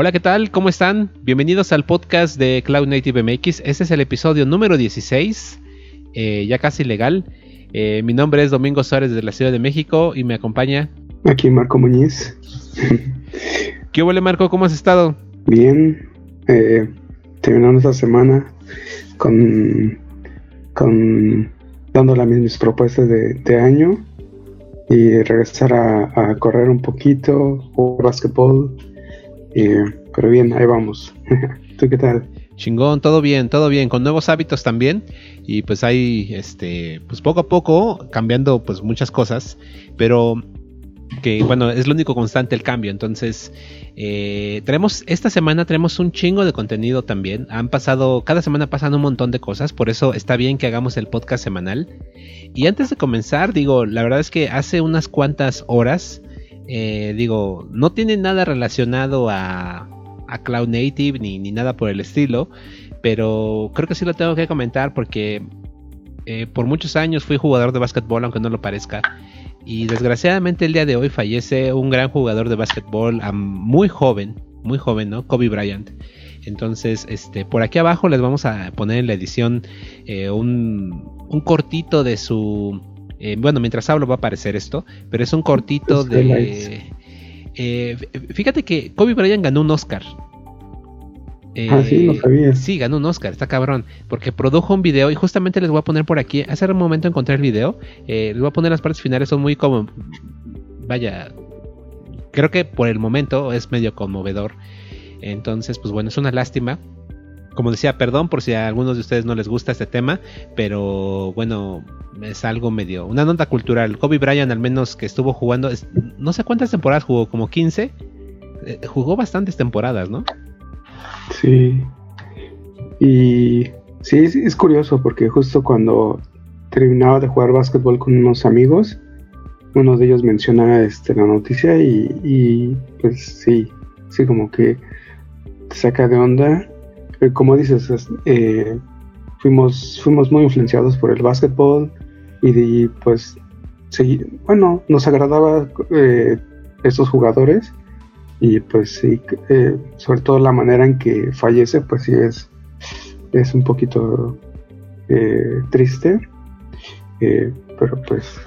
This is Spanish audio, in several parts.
Hola, ¿qué tal? ¿Cómo están? Bienvenidos al podcast de Cloud Native MX. Este es el episodio número 16, eh, ya casi legal. Eh, mi nombre es Domingo Suárez de la Ciudad de México y me acompaña. Aquí Marco Muñiz. ¿Qué huele Marco? ¿Cómo has estado? Bien, eh, terminando esta semana con, con dando las mismas propuestas de, año y regresar a, correr un poquito, jugar básquetbol eh, pero bien, ahí vamos. ¿Tú qué tal? Chingón, todo bien, todo bien, con nuevos hábitos también. Y pues hay, este, pues poco a poco cambiando pues muchas cosas. Pero que bueno, es lo único constante el cambio. Entonces, eh, tenemos, esta semana tenemos un chingo de contenido también. Han pasado, cada semana pasan un montón de cosas, por eso está bien que hagamos el podcast semanal. Y antes de comenzar, digo, la verdad es que hace unas cuantas horas eh, digo, no tiene nada relacionado a, Cloud Native ni, nada por el estilo, pero creo que sí lo tengo que comentar porque eh, por muchos años fui jugador de básquetbol, aunque no lo parezca. Y desgraciadamente el día de hoy fallece un gran jugador de básquetbol muy joven, muy joven, ¿no? Kobe Bryant. Entonces, este, por aquí abajo les vamos a poner en la edición eh, un, un cortito de su eh, bueno, mientras hablo va a aparecer esto, pero es un cortito de... Eh, fíjate que Kobe Bryant ganó un Oscar. ah, sí, lo sabía. Sí, ganó un Oscar, está cabrón. Porque produjo un video y justamente les voy a poner por aquí. Hace un momento encontré el video. Eh, les voy a poner las partes finales, son muy como. Vaya. Creo que por el momento es medio conmovedor. Entonces, pues bueno, es una lástima como decía, perdón por si a algunos de ustedes no les gusta este tema, pero bueno, es algo medio, una nota cultural. Kobe Bryant al menos que estuvo jugando, no sé cuántas temporadas jugó, como 15, eh, jugó bastantes temporadas, ¿no? Sí. Y sí, es curioso porque justo cuando terminaba de jugar básquetbol con unos amigos, uno de ellos menciona este, la noticia y, y pues sí, sí como que saca de onda como dices, eh, fuimos, fuimos muy influenciados por el básquetbol y, pues, bueno, nos agradaba eh, estos jugadores y pues sí, sobre todo la manera en que fallece, pues sí es, es un poquito triste, pero pues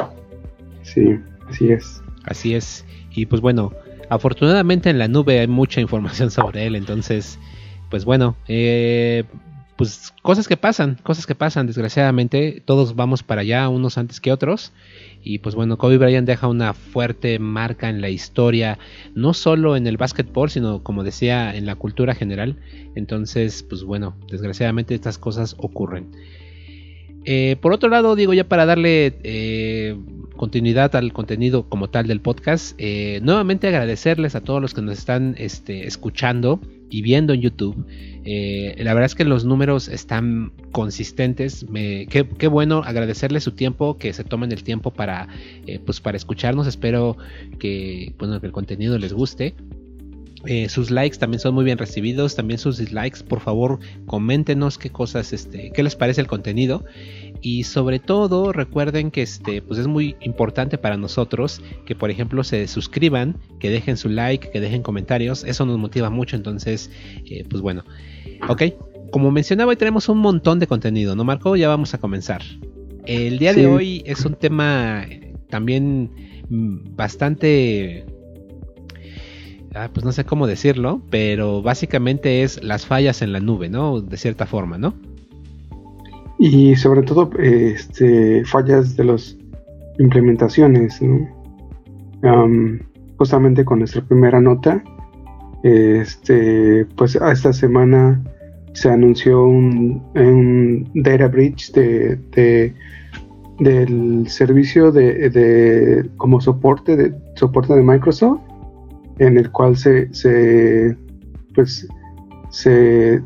sí, así es. Así es, y pues bueno, afortunadamente en la nube hay mucha información sobre él, entonces pues bueno, eh, pues cosas que pasan, cosas que pasan, desgraciadamente, todos vamos para allá, unos antes que otros. Y pues bueno, Kobe Bryant deja una fuerte marca en la historia, no solo en el básquetbol, sino como decía, en la cultura general. Entonces, pues bueno, desgraciadamente estas cosas ocurren. Eh, por otro lado, digo ya para darle eh, continuidad al contenido como tal del podcast, nuevamente agradecerles a todos los que nos están este, escuchando y viendo en YouTube. Eh, la verdad es que los números están consistentes. qué, bueno agradecerle su tiempo, que se tomen el tiempo para, eh, pues para escucharnos. Espero que, bueno, que el contenido les guste. Eh, sus likes también son muy bien recibidos, también sus dislikes, por favor, coméntenos qué cosas, este, qué les parece el contenido y sobre todo recuerden que este, pues es muy importante para nosotros que por ejemplo se suscriban, que dejen su like, que dejen comentarios, eso nos motiva mucho, entonces, eh, pues bueno, ok, como mencionaba hoy tenemos un montón de contenido, ¿no Marco? Ya vamos a comenzar. El día de hoy es un tema también mm, bastante Ah, pues no sé cómo decirlo, pero básicamente es las fallas en la nube, ¿no? De cierta forma, ¿no? Y sobre todo este, fallas de las implementaciones, ¿no? justamente con nuestra primera nota, este, pues esta semana se anunció un, data breach de, del servicio de, de, como soporte de soporte de Microsoft en el cual se, se pues se,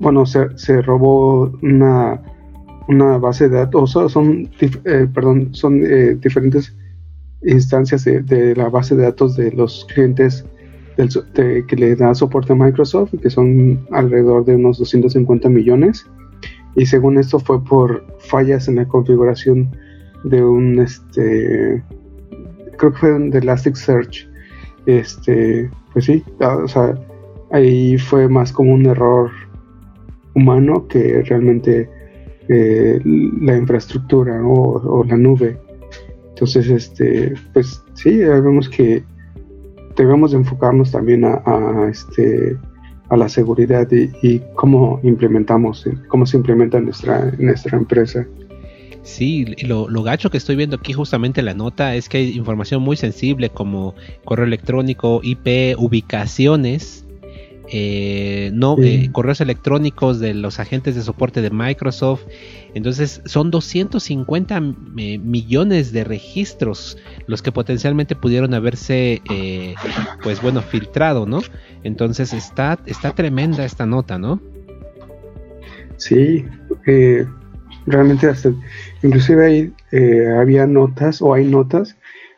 bueno se, robó una, una base de datos. Son eh, perdón son eh, diferentes instancias de, la base de datos de los clientes que le da soporte a Microsoft que son alrededor de unos 250 millones. Y según esto fue por fallas en la configuración de un este creo que fue de Elasticsearch este, pues sí, o sea, ahí fue más como un error humano que realmente eh, la infraestructura o, la nube. Entonces, este, pues sí, vemos que debemos enfocarnos también a, este, a la seguridad y, cómo implementamos, cómo se implementa en nuestra, nuestra empresa. Sí, lo, lo, gacho que estoy viendo aquí justamente la nota es que hay información muy sensible como correo electrónico, IP, ubicaciones, eh, no eh, correos electrónicos de los agentes de soporte de Microsoft. Entonces son 250 eh, millones de registros los que potencialmente pudieron haberse, pues bueno, filtrado, ¿no? Entonces está, está tremenda esta nota, ¿no? Sí, realmente hasta, inclusive hay, había notas o hay notas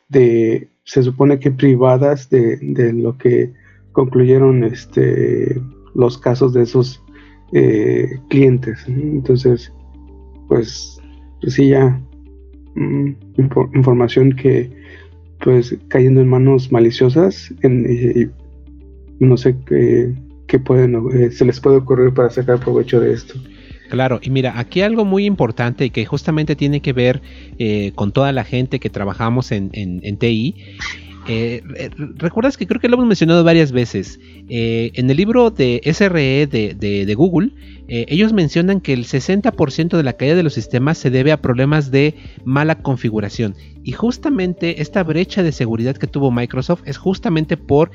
de, se supone que privadas de, de lo que concluyeron este, los casos de esos eh, clientes. Entonces, pues, pues, sí, ya mm, información que pues cayendo en manos maliciosas, en, eh, no sé qué, pueden, eh, se les puede ocurrir para sacar provecho de esto. Claro, y mira, aquí algo muy importante que justamente tiene que ver con toda la gente que trabajamos en, TI eh, eh, Recuerdas que creo que lo hemos mencionado varias veces. Eh, en el libro de SRE de, Google, ellos mencionan que el 60% de la caída de los sistemas se debe a problemas de mala configuración. Y justamente esta brecha de seguridad que tuvo Microsoft es justamente por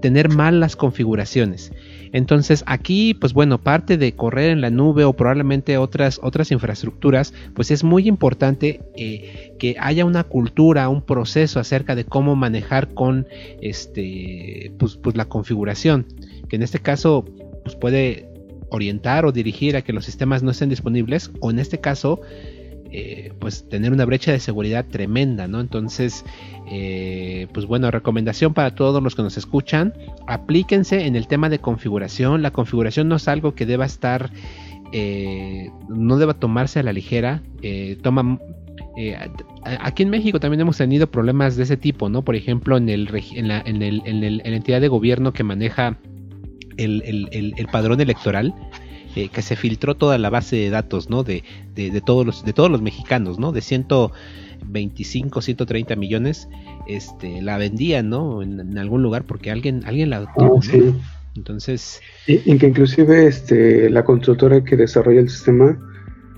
tener malas configuraciones. Entonces aquí, pues bueno, parte de correr en la nube o probablemente otras, otras infraestructuras, pues es muy importante eh, que haya una cultura, un proceso acerca de cómo manejar con este, pues, pues la configuración, que en este caso pues puede orientar o dirigir a que los sistemas no estén disponibles o en este caso eh, pues tener una brecha de seguridad tremenda, ¿no? Entonces, eh, pues bueno, recomendación para todos los que nos escuchan, aplíquense en el tema de configuración. La configuración no es algo que deba estar, eh, no deba tomarse a la ligera. toma, aquí en México también hemos tenido problemas de ese tipo, ¿no? Por ejemplo, en, el, en, la, en, el, en, la entidad de gobierno que maneja el, el padrón electoral eh, que se filtró toda la base de datos, ¿no? De, de, todos los de todos los mexicanos, ¿no? De 125, 130 millones, este, la vendían, ¿no? En, algún lugar porque alguien alguien la tuvo, ah, sí. Entonces, y, que inclusive este la constructora que desarrolla el sistema,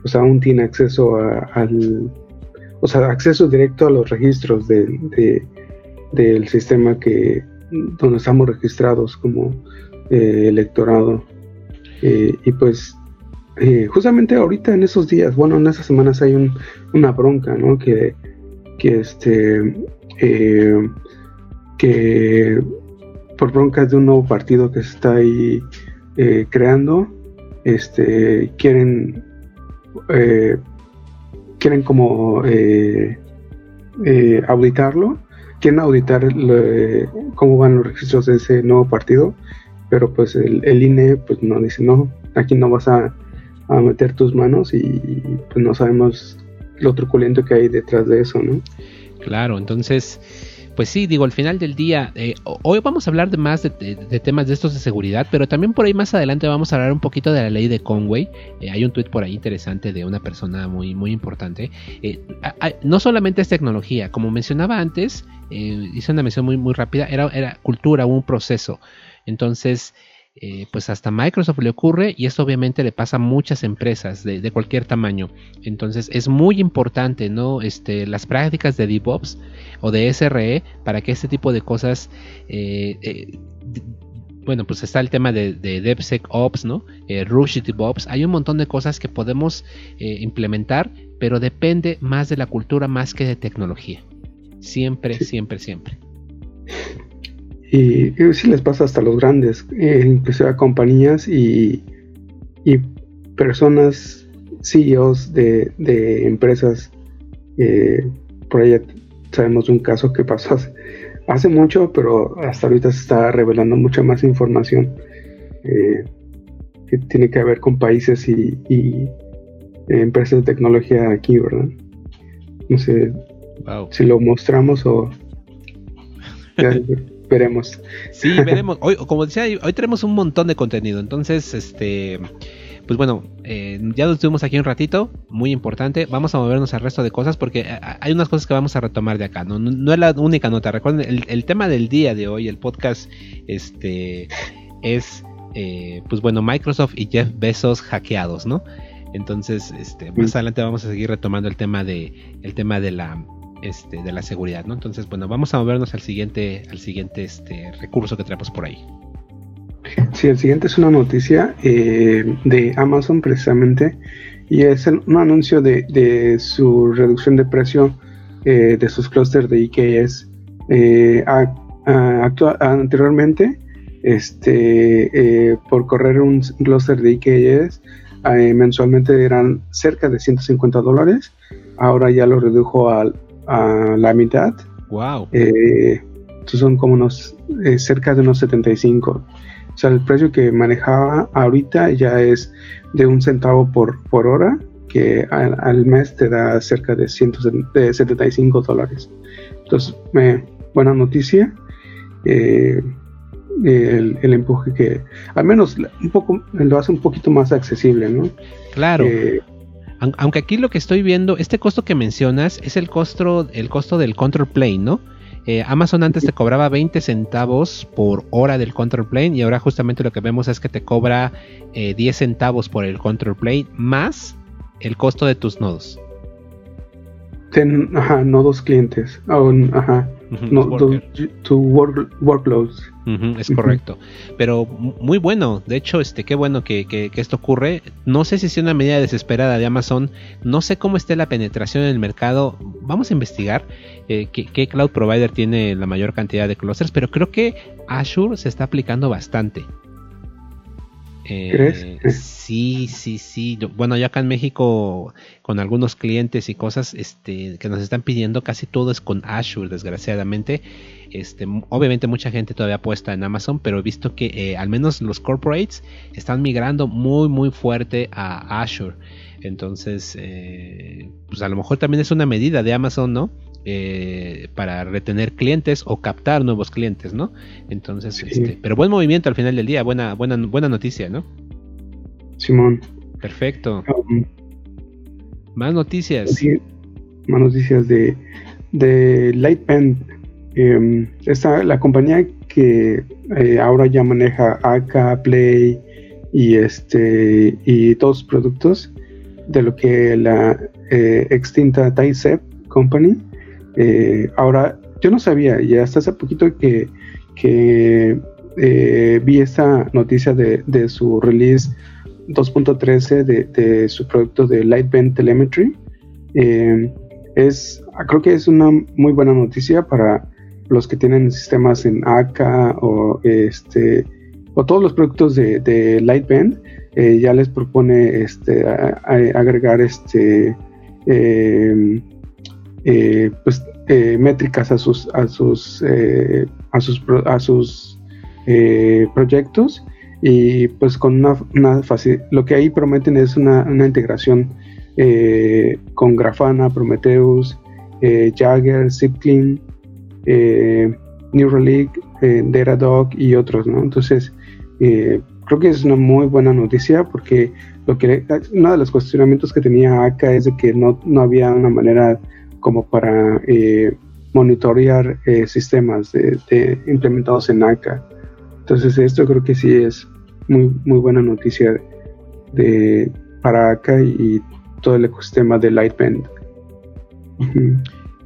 pues aún tiene acceso al, o sea, acceso directo a los registros de, del sistema que donde estamos registrados como eh, electorado. Eh, y pues eh, justamente ahorita en esos días, bueno, en esas semanas hay un, una bronca, ¿no? Que, que este, eh, que por broncas de un nuevo partido que se está ahí creando, este, quieren, quieren como auditarlo, quieren auditar cómo van los registros de ese nuevo partido pero pues el, INE pues no dice no, aquí no vas a, meter tus manos y pues no sabemos lo truculento que hay detrás de eso, ¿no? Claro, entonces, pues sí, digo, al final del día, eh, hoy vamos a hablar de más de, temas de estos de seguridad, pero también por ahí más adelante vamos a hablar un poquito de la ley de Conway. Eh, hay un tweet por ahí interesante de una persona muy, muy importante. Eh, no solamente es tecnología, como mencionaba antes, hice una mención muy, muy rápida, era, era cultura, un proceso. Entonces, eh, pues hasta Microsoft le ocurre y esto obviamente le pasa a muchas empresas de, cualquier tamaño. Entonces es muy importante, ¿no? Este, las prácticas de DevOps o de SRE para que este tipo de cosas, eh, eh, bueno, pues está el tema de, de DevSecOps, ¿no? Rush DevOps. Hay un montón de cosas que podemos implementar, pero depende más de la cultura más que de tecnología. Siempre, siempre, siempre. Y, si les pasa hasta los grandes, eh, inclusive a compañías y, personas, CEOs de, empresas. Eh, por ahí sabemos de un caso que pasó hace, mucho, pero hasta ahorita se está revelando mucha más información eh, que tiene que ver con países y, empresas de tecnología aquí, ¿verdad? No sé si lo mostramos o... veremos. Sí, veremos. Hoy, como decía, hoy tenemos un montón de contenido. Entonces, este, pues bueno, eh, ya nos estuvimos aquí un ratito, muy importante. Vamos a movernos al resto de cosas porque hay unas cosas que vamos a retomar de acá. No, no, es la única nota. Recuerden, el, tema del día de hoy, el podcast, este, es, eh, pues bueno, Microsoft y Jeff Bezos hackeados, ¿no? Entonces, este, más adelante vamos a seguir retomando el tema de, el tema de la, este, de la seguridad, ¿no? Entonces, bueno, vamos a movernos al siguiente, al siguiente este, recurso que traemos por ahí. Sí, el siguiente es una noticia eh, de Amazon precisamente y es un anuncio de, su reducción de precio eh, de sus clústeres de IKS. Eh, anteriormente, este, por correr un clúster de IKS mensualmente eran cerca de 150 dólares. Ahora ya lo redujo a, la mitad. Wow. son como unos cerca de unos 75. O sea, el precio que manejaba ahorita ya es de un centavo por, por hora, que al, mes te da cerca de, 175 dólares. Entonces, buena noticia. Eh, el, empuje que al menos un poco lo hace un poquito más accesible, ¿no? Claro. Eh, aunque aquí lo que estoy viendo, este costo que mencionas es el costo, el costo del control plane, ¿no? Eh, Amazon antes te cobraba 20 centavos por hora del control plane y ahora justamente lo que vemos es que te cobra 10 eh, centavos por el control plane más el costo de tus nodos. Ten, ajá, nodos clientes. ajá tu, workloads. es correcto. Pero muy bueno. De hecho, este, qué bueno que, esto ocurre. No sé si es una medida desesperada de Amazon. No sé cómo esté la penetración en el mercado. Vamos a investigar eh, qué, cloud provider tiene la mayor cantidad de clusters. Pero creo que Azure se está aplicando bastante. Eh, sí, sí, sí. Bueno, ya acá en México, con algunos clientes y cosas este, que nos están pidiendo, casi todo es con Azure, desgraciadamente. Este, obviamente mucha gente todavía puesta en Amazon, pero he visto que eh, al menos los corporates están migrando muy, muy fuerte a Azure. Entonces, eh, pues a lo mejor también es una medida de Amazon, ¿no? Eh, para retener clientes o captar nuevos clientes, ¿no? Entonces, este, pero buen movimiento al final del día, buena, buena, buena noticia, ¿no? Simón. Perfecto. Um, más noticias. más noticias de, de Lightband. Eh, esta, la compañía que eh, ahora ya maneja AK, Play y este y todos productos de lo que la eh, extinta Taisep Company eh, ahora, yo no sabía, y hasta hace poquito que, eh, vi esta noticia de, su release 2.13 de, su producto de Lightband Telemetry. Eh, es, creo que es una muy buena noticia para los que tienen sistemas en o este o todos los productos de, Lightband. ya les propone este, agregar este pues, eh, métricas a sus, a sus, eh, a sus, a sus proyectos y pues con una, una lo que ahí prometen es una, una integración con Grafana, Prometheus, Jagger, Zipclean, Neuralink, Datadog y otros, ¿no? Entonces, creo que es una muy buena noticia porque lo que uno de los cuestionamientos que tenía acá es de que no, no había una manera como para eh, monitorear eh, sistemas de, implementados en ACA. Entonces esto creo que sí es muy, muy buena noticia de, para ACA y, todo el ecosistema de Lightband.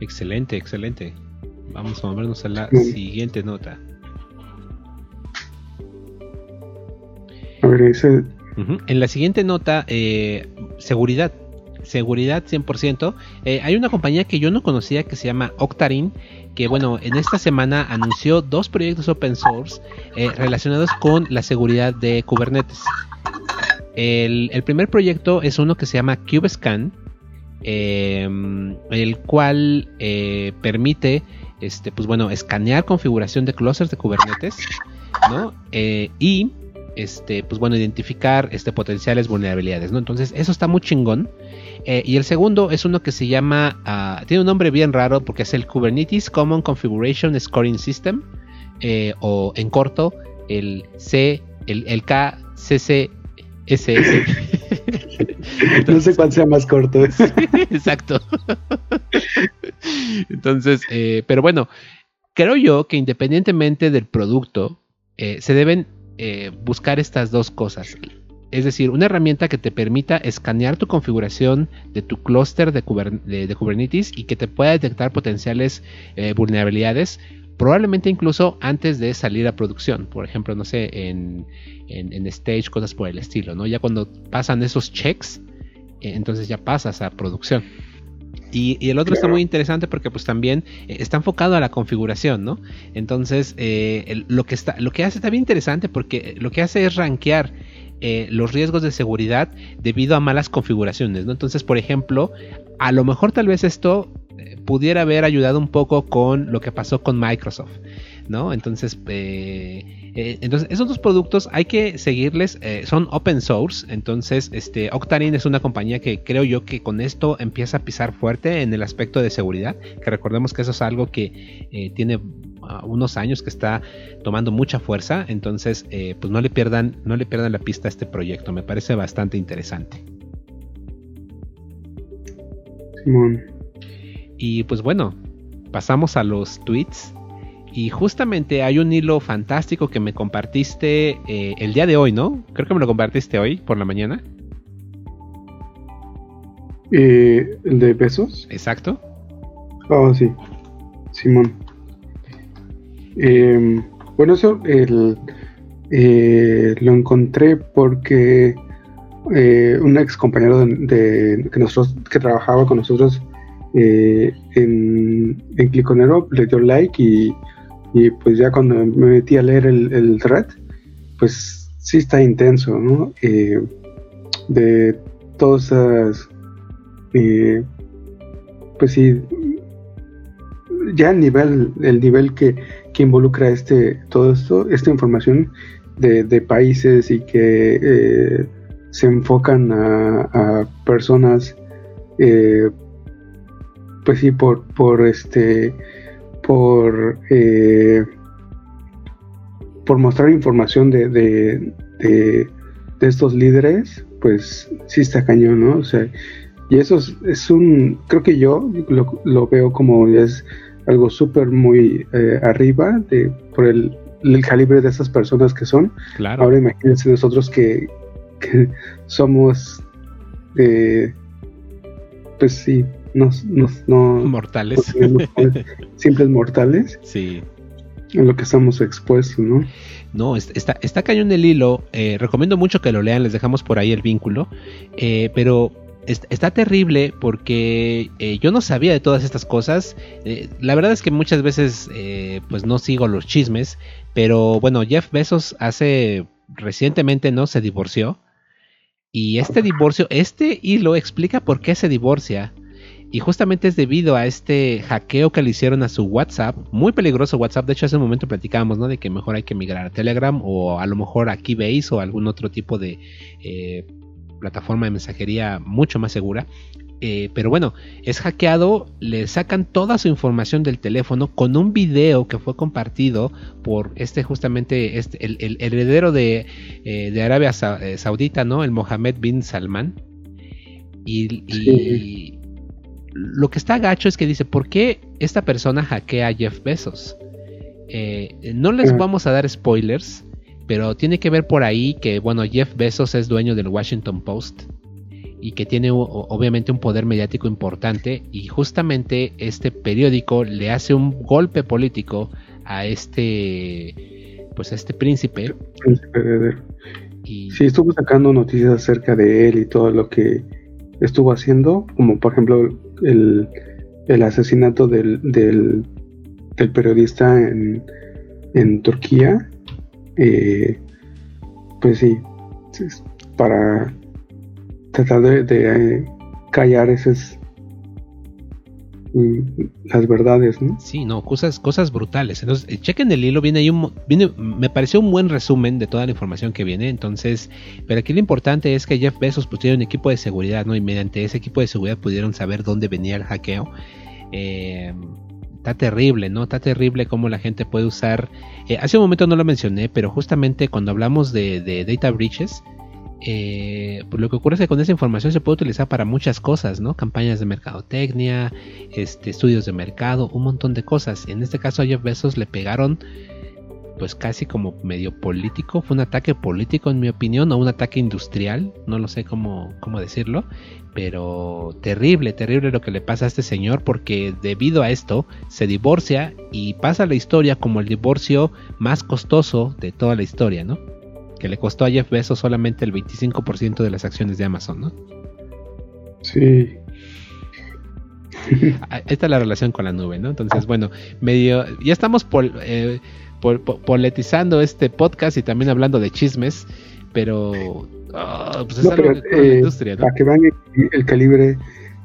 Excelente, excelente. Vamos a movernos a la siguiente nota. A ver, ese... En la siguiente nota, eh, seguridad seguridad 100%. Eh, hay una compañía que yo no conocía que se llama Octarine, que bueno, en esta semana anunció dos proyectos open source eh, relacionados con la seguridad de Kubernetes. El, primer proyecto es uno que se llama CubeScan, em, el cual eh, permite este, pues bueno, escanear configuración de clusters de Kubernetes, ¿no? y este, pues bueno, identificar este, potenciales vulnerabilidades, ¿no? Entonces, eso está muy chingón. Eh, y el segundo es uno que se llama, ah, tiene un nombre bien raro porque es el Kubernetes Common Configuration Scoring System. eh, o en corto el C, el, el KCCSS. no sé cuál sea más corto. exacto. Entonces, eh, pero bueno, creo yo que independientemente del producto, eh, se deben buscar estas dos cosas. Es decir, una herramienta que te permita escanear tu configuración de tu clúster de, Kubernetes y que te pueda detectar potenciales eh, vulnerabilidades, probablemente incluso antes de salir a producción. Por ejemplo, no sé, en, stage, cosas por el estilo, ¿no? Ya cuando pasan esos checks, eh, entonces ya pasas a producción. Y, el otro está muy interesante porque pues también eh, está enfocado a la configuración, ¿no? Entonces, lo, que está, lo que hace está bien interesante porque lo que hace es rankear eh, los riesgos de seguridad debido a malas configuraciones, ¿no? Entonces, por ejemplo, a lo mejor tal vez esto eh, pudiera haber ayudado un poco con lo que pasó con Microsoft, ¿no? Entonces, eh, entonces esos dos productos hay que seguirles, son open source, entonces este Octane es una compañía que creo yo que con esto empieza a pisar fuerte en el aspecto de seguridad, que recordemos que eso es algo que tiene unos años que está tomando mucha fuerza, entonces eh, pues no le pierdan, no le pierdan la pista a este proyecto, me parece bastante interesante. Y pues bueno, pasamos a los tweets. Y justamente hay un hilo fantástico que me compartiste eh, el día de hoy, ¿no? Creo que me lo compartiste hoy por la mañana. Eh, ¿El de pesos? Exacto. Oh, sí. Simón. Eh, bueno, eso eh, lo encontré porque eh, un ex compañero de, que, nosotros, que trabajaba con nosotros eh, en, en le dio like y, pues ya cuando me metí a leer el, thread, pues sí está intenso, ¿no? de todas esas, pues sí, ya el nivel, el nivel que, que involucra este, todo esto, esta información de, países y que eh, se enfocan a, personas, eh, pues sí, por, por este, por, eh, por mostrar información de, de, de, estos líderes, pues sí está cañón, ¿no? O sea, y eso es, un, creo que yo lo, lo veo como es algo súper muy eh, arriba de, por el, calibre de esas personas que son. Claro. Ahora imagínense nosotros que, somos, eh, pues sí, nos, nos, no, mortales. simples mortales. Sí. En lo que estamos expuestos, ¿no? No, está, está cañón el hilo. Eh, recomiendo mucho que lo lean, les dejamos por ahí el vínculo. pero está terrible porque eh, yo no sabía de todas estas cosas. Eh, la verdad es que muchas veces eh, pues no sigo los chismes, pero bueno, Jeff Bezos hace recientemente no se divorció y este divorcio, este hilo explica por qué se divorcia. Y justamente es debido a este hackeo que le hicieron a su WhatsApp, muy peligroso WhatsApp. De hecho, hace un momento platicábamos, ¿no? De que mejor hay que migrar a Telegram o a lo mejor a Keybase o algún otro tipo de plataforma de mensajería mucho más segura. Eh, pero bueno, es hackeado, le sacan toda su información del teléfono con un video que fue compartido por este justamente este, el, heredero de, eh, Arabia eh, Saudita, ¿no? El Mohammed bin Salman. Y, lo que está gacho es que dice, ¿por qué esta persona hackea a Jeff Bezos? no les vamos a dar spoilers, pero tiene que ver por ahí que, bueno, Jeff Bezos es dueño del Washington Post y que tiene obviamente un poder mediático importante y justamente este periódico le hace un golpe político a este pues a este príncipe. Y... Sí, estuvo sacando noticias acerca de él y todo lo que estuvo haciendo, como por ejemplo el, el asesinato del, del, del periodista en, en Turquía eh, pues sí, para tratar de, eh, callar esas las verdades, ¿no? Sí, no, cosas, cosas brutales. Entonces, eh, chequen el hilo, viene ahí un, viene, me pareció un buen resumen de toda la información que viene. Entonces, pero aquí lo importante es que Jeff Bezos pues tiene un equipo de seguridad, ¿no? Y mediante ese equipo de seguridad pudieron saber dónde venía el hackeo. está terrible, ¿no? Está terrible cómo la gente puede usar. Eh, hace un momento no lo mencioné, pero justamente cuando hablamos de, data breaches, eh, pues lo que ocurre es que con esa información se puede utilizar para muchas cosas, ¿no? Campañas de mercadotecnia, este, estudios de mercado, un montón de cosas. En este caso a Jeff Bezos le pegaron pues casi como medio político, fue un ataque político en mi opinión, o un ataque industrial, no lo sé cómo, cómo decirlo, pero terrible, terrible lo que le pasa a este señor porque debido a esto se divorcia y pasa la historia como el divorcio más costoso de toda la historia, ¿no? Que le costó a Jeff Bezos solamente el 25% de las acciones de Amazon, ¿no? Sí. Ah, esta es la relación con la nube, ¿no? Entonces, bueno, medio, ya estamos por... Eh, politizando este podcast y también hablando de chismes, pero, ah, pues es algo eh, industria, Para que vean el, calibre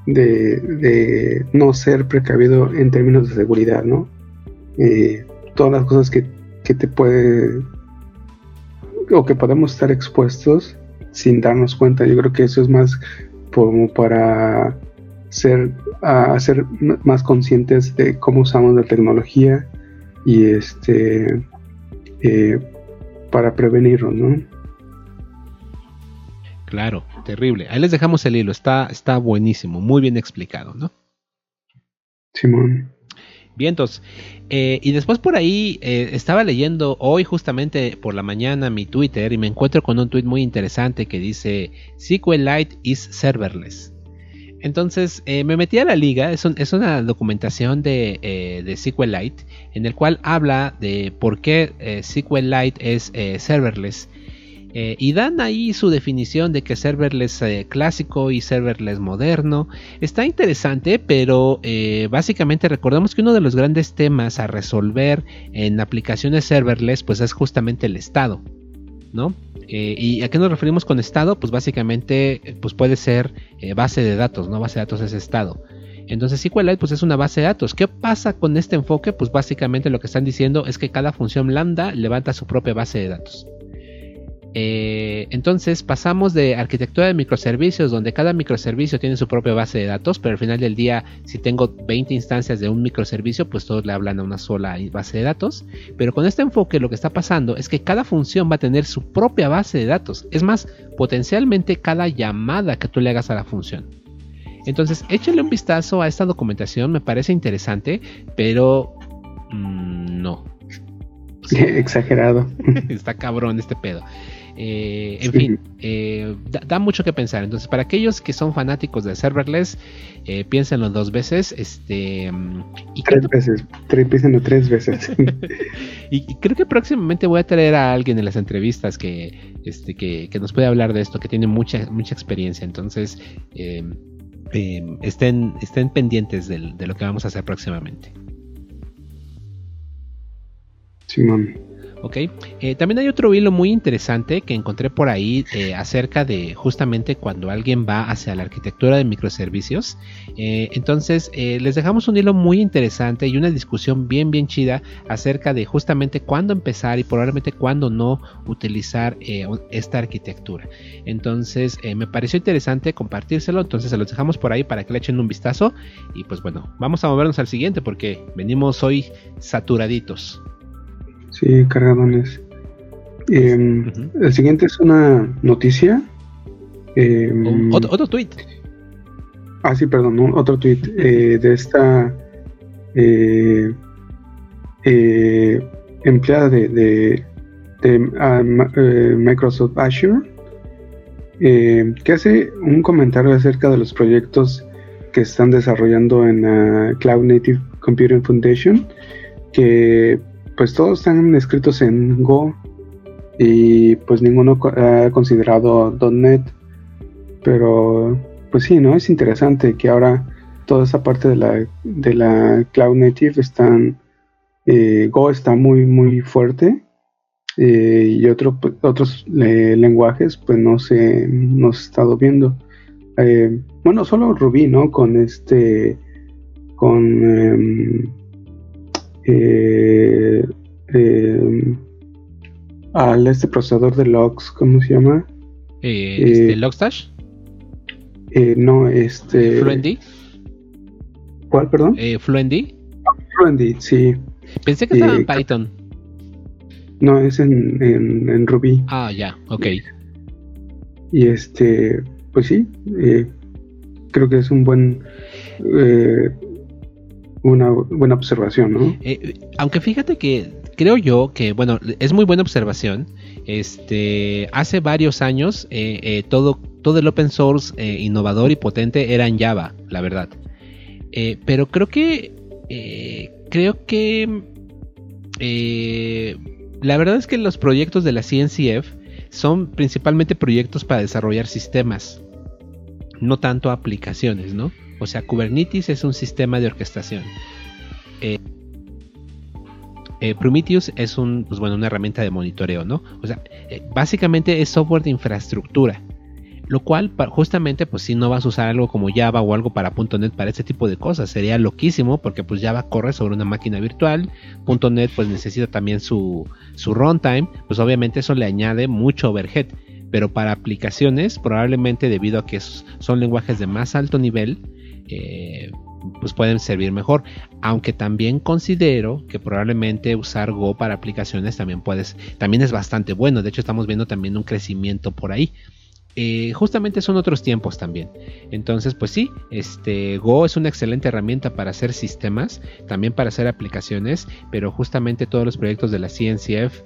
de, no ser precavido en términos de seguridad, ¿no? Eh, todas las cosas que, que te puede o que podemos estar expuestos sin darnos cuenta. Yo creo que eso es más como para ser, a, ser más conscientes de cómo usamos la tecnología y este eh, para prevenirlo, ¿no? Claro, terrible. Ahí les dejamos el hilo, está, está buenísimo, muy bien explicado, ¿no? Simón. Bien, entonces, eh, y después por ahí eh, estaba leyendo hoy justamente por la mañana mi Twitter y me encuentro con un tweet muy interesante que dice SQLite is serverless. Entonces eh, me metí a la liga, es, una documentación de, eh, SQLite en el cual habla de por qué SQLite es serverless. Y dan ahí su definición de que serverless clásico y serverless moderno. Está interesante, pero básicamente recordemos que uno de los grandes temas a resolver en aplicaciones serverless pues es justamente el estado. ¿no? Eh, ¿Y a qué nos referimos con estado? Pues básicamente pues puede ser eh, base de datos, ¿no? Base de datos es estado. Entonces SQLite pues es una base de datos. ¿Qué pasa con este enfoque? Pues básicamente lo que están diciendo es que cada función lambda levanta su propia base de datos. Eh, entonces pasamos de arquitectura de microservicios, donde cada microservicio tiene su propia base de datos, pero al final del día, si tengo 20 instancias de un microservicio, pues todos le hablan a una sola base de datos. Pero con este enfoque lo que está pasando es que cada función va a tener su propia base de datos. Es más, potencialmente cada llamada que tú le hagas a la función. Entonces, échale un vistazo a esta documentación, me parece interesante, pero mm, no. Exagerado. Está cabrón este pedo. Eh, en fin, eh, da, mucho que pensar. Entonces, para aquellos que son fanáticos de serverless, eh, piénsenlo dos veces. Este, y tres veces, piénsenlo tres veces. y, creo que próximamente voy a traer a alguien en las entrevistas que, este, que, nos puede hablar de esto, que tiene mucha, mucha experiencia. Entonces, em, em, estén, estén pendientes de, de lo que vamos a hacer próximamente. Simón. ¿Ok? Eh, también hay otro hilo muy interesante que encontré por ahí eh, acerca de justamente cuando alguien va hacia la arquitectura de microservicios. Eh, entonces, les dejamos un hilo muy interesante y una discusión bien, bien chida acerca de justamente cuándo empezar y probablemente cuándo no utilizar esta arquitectura. Entonces, me pareció interesante compartírselo, entonces se los dejamos por ahí para que le echen un vistazo. Y pues bueno, vamos a movernos al siguiente porque venimos hoy saturaditos. Sí, cargadones. Em, el siguiente es una noticia. Em, otro, tweet. Ah, sí, perdón, otro tweet eh, de esta eh, eh, empleada de, de, ah, Microsoft Azure em, que hace un comentario acerca de los proyectos que están desarrollando en la Cloud Native Computing Foundation que pues todos están escritos en Go y pues ninguno ha considerado .NET, pero pues sí, ¿no? Es interesante que ahora toda esa parte de la, de la Cloud Native están, eh, Go está muy, muy fuerte eh, y otro, otros eh, lenguajes pues no se, no se ha estado viendo. bueno, solo Ruby, ¿no? Con este, con... Eh, eh, al este procesador de logs, ¿cómo se llama? Eh, este, Logstash. no, este. Fluentd. ¿Cuál, perdón? Fluentd. Fluentd, sí. Pensé que estaba en Python. No, es en, en, Ruby. Ah, ya, ok. Y este, pues sí, eh, creo que es un buen eh, una buena observación, ¿no? Eh, aunque fíjate que creo yo que, bueno, es muy buena observación. Este, hace varios años todo, todo el open source innovador y potente era en Java, la verdad. pero creo que, creo que, la verdad es que los proyectos de la CNCF son principalmente proyectos para desarrollar sistemas, no tanto aplicaciones, ¿no? O sea, Kubernetes es un sistema de orquestación. Eh, eh, Prometheus es un, pues bueno, una herramienta de monitoreo, ¿no? O sea, eh, básicamente es software de infraestructura. Lo cual, justamente, pues si no vas a usar algo como Java o algo para .NET para este tipo de cosas, sería loquísimo porque pues Java corre sobre una máquina virtual, .NET pues necesita también su, su runtime, pues obviamente eso le añade mucho overhead. Pero para aplicaciones, probablemente debido a que son lenguajes de más alto nivel, eh, pues pueden servir mejor. Aunque también considero que probablemente usar Go para aplicaciones también puedes, también es bastante bueno. De hecho, estamos viendo también un crecimiento por ahí. Eh, justamente son otros tiempos también. Entonces, pues sí, este Go es una excelente herramienta para hacer sistemas, también para hacer aplicaciones, pero justamente todos los proyectos de la CNCF,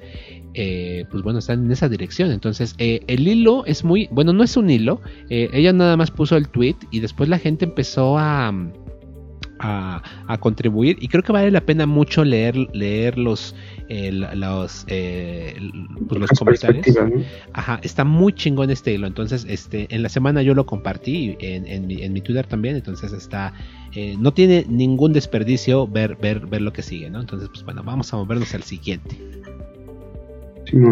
eh, pues bueno, están en esa dirección. Entonces, eh, el hilo es muy, bueno, no es un hilo, ella nada más puso el tweet y después la gente empezó a a, contribuir y creo que vale la pena mucho leer, leer los, los, eh, pues, los comentarios. Ajá, está muy chingón este hilo. Entonces, este, en la semana yo lo compartí en, en, mi, en mi Twitter también. Entonces está, eh, no tiene ningún desperdicio ver, ver, ver lo que sigue, ¿no? Entonces, pues bueno, vamos a movernos al siguiente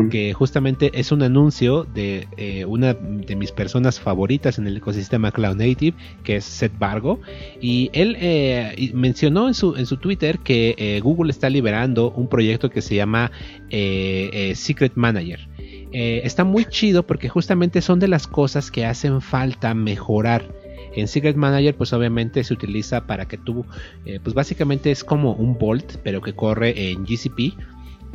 que justamente es un anuncio de eh, una de mis personas favoritas en el ecosistema Cloud Native, que es Seth Bargo, y él eh, mencionó en su, en su Twitter que eh, Google está liberando un proyecto que se llama Secret Manager. está muy chido porque justamente son de las cosas que hacen falta mejorar. En Secret Manager, pues obviamente se utiliza para que tú, pues básicamente es como un Bolt, pero que corre en GCP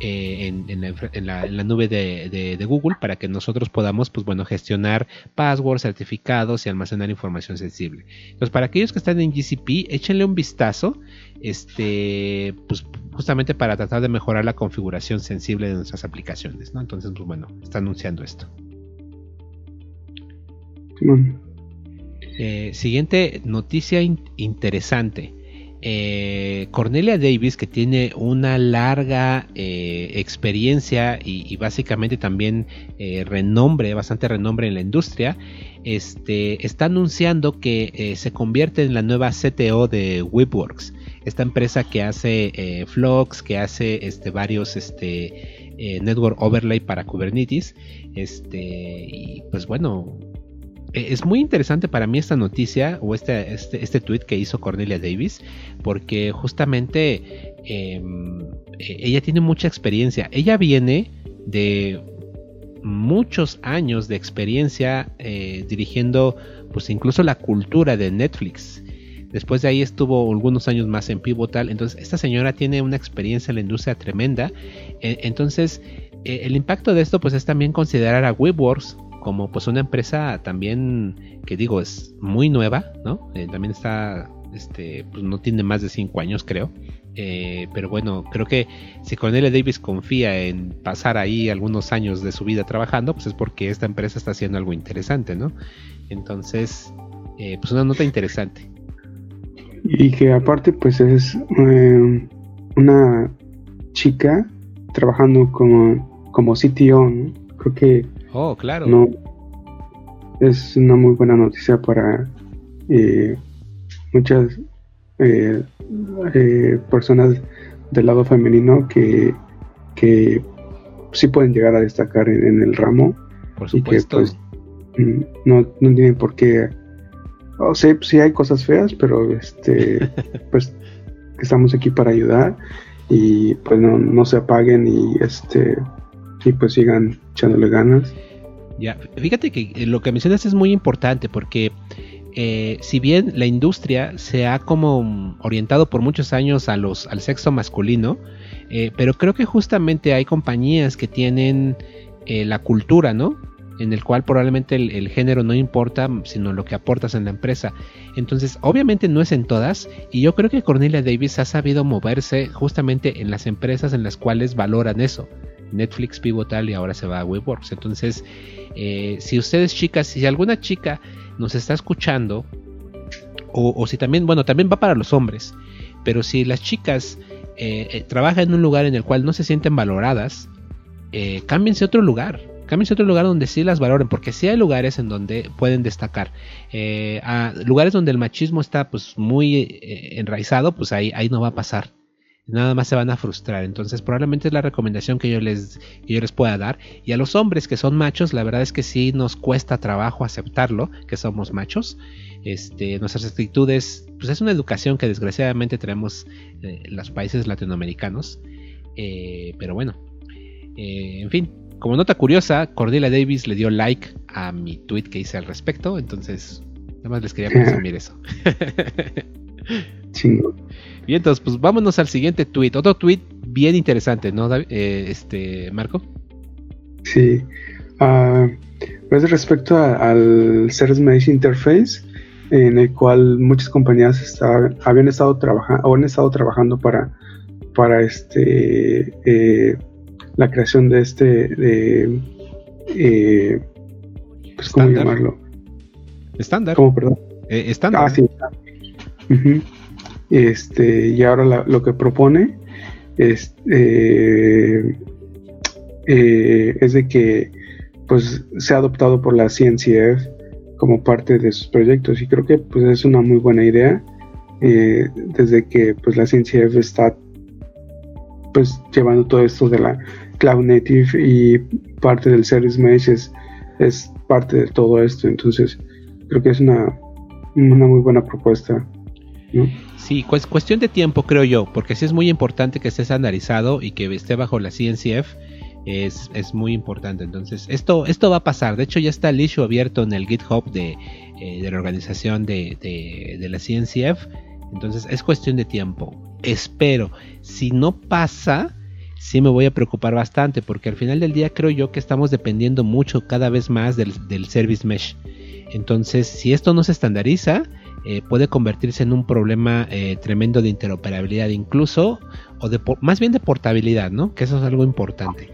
eh, en, la, nube de, Google para que nosotros podamos pues bueno gestionar passwords, certificados y almacenar información sensible. Entonces para aquellos que están en GCP échenle un vistazo este pues justamente para tratar de mejorar la configuración sensible de nuestras aplicaciones. ¿no? Entonces pues bueno está anunciando esto. Eh, siguiente noticia interesante. Eh, Cornelia Davis, que tiene una larga eh, experiencia y, básicamente también eh, renombre, bastante renombre en la industria, este, está anunciando que se convierte en la nueva CTO de Webworks, esta empresa que hace Flux, que hace este, varios este, network overlay para Kubernetes. Y pues bueno, es muy interesante para mí esta noticia o este, este, este tweet que hizo Cornelia Davis, porque justamente em, e, ella tiene mucha experiencia. Ella viene de muchos años de experiencia eh, dirigiendo, pues incluso la cultura de Netflix. Después de ahí estuvo algunos años más en Pivotal. Entonces, esta señora tiene una experiencia en la industria tremenda. E, entonces, e, el impacto de esto, pues es también considerar a Webworks como pues una empresa también que digo es muy nueva, ¿no? Eh, también está, este, pues no tiene más de cinco años creo. Eh, pero bueno, creo que si Cornelia Davis confía en pasar ahí algunos años de su vida trabajando, pues es porque esta empresa está haciendo algo interesante, ¿no? Entonces, eh, pues una nota interesante. Y que aparte, pues es una chica trabajando como, como CTO, ¿no? Creo que Oh, claro. No, es una muy buena noticia para eh, muchas eh, eh, personas del lado femenino que, que sí pueden llegar a destacar en, el ramo. Por supuesto. pues, mm, no, no tienen por qué. O sea, sí hay cosas feas, pero este, pues estamos aquí para ayudar y pues no, no se apaguen y este y pues sigan echándole ganas. Ya, fíjate que eh, lo que mencionas es muy importante porque eh, si bien la industria se ha como orientado por muchos años a los, al sexo masculino, eh, pero creo que justamente hay compañías que tienen la cultura, ¿no? En el cual probablemente el, género no importa, sino lo que aportas en la empresa. Entonces, obviamente no es en todas, y yo creo que Cornelia Davis ha sabido moverse justamente en las empresas en las cuales valoran eso. Netflix, Pivotal y ahora se va a WebWorks. Entonces, si ustedes chicas, si alguna chica nos está escuchando, o, si también, bueno, también va para los hombres, pero si las chicas eh, eh, trabajan en un lugar en el cual no se sienten valoradas, eh, cámbiense a otro lugar. Cámbiense a otro lugar donde sí las valoren, porque sí hay lugares en donde pueden destacar. Eh, lugares donde el machismo está pues muy enraizado, pues ahí, ahí no va a pasar nada más se van a frustrar. Entonces, probablemente es la recomendación que yo les, que yo les pueda dar. Y a los hombres que son machos, la verdad es que sí nos cuesta trabajo aceptarlo, que somos machos. Este, nuestras actitudes, pues es una educación que desgraciadamente tenemos eh, en los países latinoamericanos. Eh, pero bueno, eh, en fin, como nota curiosa, Cordelia Davis le dio like a mi tweet que hice al respecto. Entonces, nada más les quería presumir eso. Bien, entonces, pues vámonos al siguiente tweet. Otro tweet bien interesante, ¿no, eh, este, Marco? Sí. Uh, pues respecto al Service Mesh Interface, en el cual muchas compañías habían estado trabajando o han estado trabajando para, para este eh, la creación de este de, eh, pues cómo llamarlo estándar cómo perdón eh, estándar ah sí este, y ahora lo que propone es, eh, eh, es de que pues ha adoptado por la CNCF como parte de sus proyectos. Y creo que pues es una muy buena idea eh, desde que pues la CNCF está pues llevando todo esto de la cloud native y parte del service mesh es, es parte de todo esto. Entonces creo que es una, una muy buena propuesta Sí, es cuestión de tiempo creo yo, porque sí es muy importante que esté estandarizado y que esté bajo la CNCF. Es, es, muy importante. Entonces, esto, esto va a pasar. De hecho, ya está el issue abierto en el GitHub de, eh, de la organización de, de, la CNCF. Entonces, es cuestión de tiempo. Espero. Si no pasa, sí me voy a preocupar bastante, porque al final del día creo yo que estamos dependiendo mucho cada vez más del Service Mesh. Entonces, si esto no se estandariza, eh, puede convertirse en un problema eh, tremendo de interoperabilidad incluso, o de más bien de portabilidad, ¿no? Que eso es algo importante.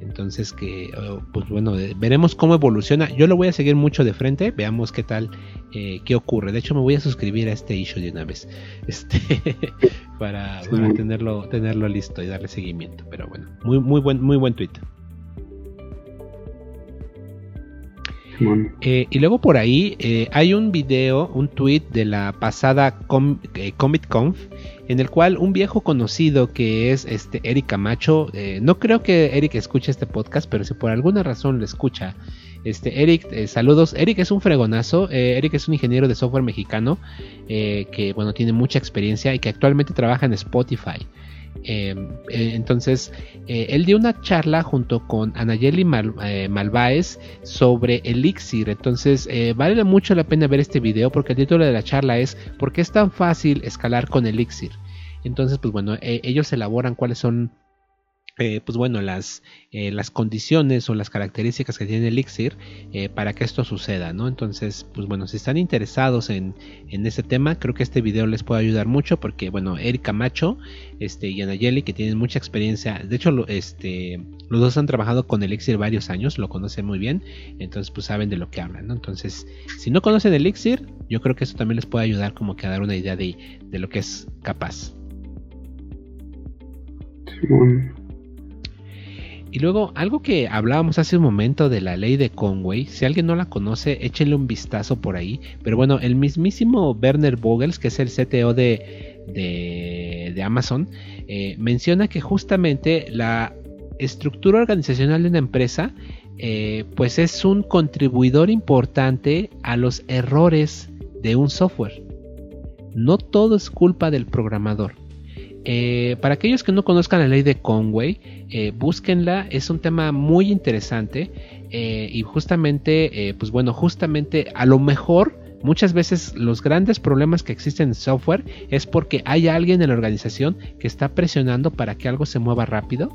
Entonces que, pues bueno, eh, veremos cómo evoluciona. Yo lo voy a seguir mucho de frente, veamos qué tal, qué ocurre. De hecho, me voy a suscribir a este issue de una vez, este, para, tenerlo, tenerlo listo y darle seguimiento. Pero bueno, muy, muy buen, muy buen tweet. Eh, y luego por ahí eh, hay un video, un tweet de la pasada eh, Comic Conf, en el cual un viejo conocido que es este Eric Camacho, no creo que Eric escuche este podcast, pero si por alguna razón lo escucha, este Eric, saludos. Eric es un fregonazo. Eric es un ingeniero de software mexicano que bueno tiene mucha experiencia y que actualmente trabaja en Spotify. Em, eh, entonces, eh, él dio una charla junto con Anayeli eh, Malváez sobre Elixir. Entonces, vale mucho la pena ver este video porque el título de la charla es ¿Por qué es tan fácil escalar con Elixir? Entonces, pues bueno, ellos elaboran cuáles son eh, pues bueno, las, eh, las condiciones o las características que tiene Elixir eh, para que esto suceda, ¿no? Entonces, pues bueno, si están interesados en, en este tema, creo que este video les puede ayudar mucho porque, bueno, Erika Macho este, y Anayeli, que tienen mucha experiencia, de hecho, este, los dos han trabajado con Elixir varios años, lo conocen muy bien, entonces pues saben de lo que hablan, ¿no? Entonces, si no conocen Elixir, yo creo que eso también les puede ayudar como que a dar una idea de, de lo que es capaz. Y luego, algo que hablábamos hace un momento de la ley de Conway, si alguien no la conoce, échenle un vistazo por ahí. Pero bueno, el mismísimo Werner Vogels, que es el CTO de, de, Amazon, eh, menciona que justamente la estructura organizacional de una empresa, eh, pues es un contribuidor importante a los errores de un software. No todo es culpa del programador. Eh, para aquellos que no conozcan la ley de Conway, eh, búsquenla, es un tema muy interesante eh, y justamente, pues bueno, justamente a lo mejor Muchas veces los grandes problemas que existen en software es porque hay alguien en la organización que está presionando para que algo se mueva rápido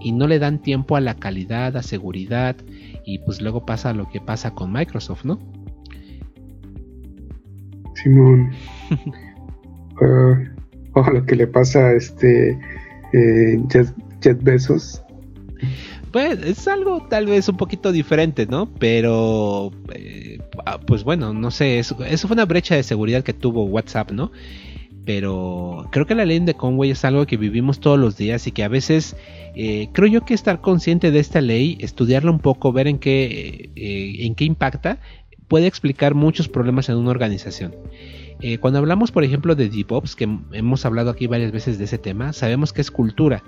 y no le dan tiempo a la calidad, a seguridad y pues luego pasa lo que pasa con Microsoft, ¿no? Simón. o lo que le pasa a este eh, Jet, Bezos. Pues es algo tal vez un poquito diferente, ¿no? Pero, eh, ah, pues bueno, no sé, eso, fue una brecha de seguridad que tuvo WhatsApp, ¿no? Pero creo que la ley de Conway es algo que vivimos todos los días y que a veces eh, creo yo que estar consciente de esta ley, estudiarla un poco, ver en qué, en qué impacta, puede explicar muchos problemas en una organización. Eh, cuando hablamos, por ejemplo, de DevOps, que hemos hablado aquí varias veces de ese tema, sabemos que es cultura.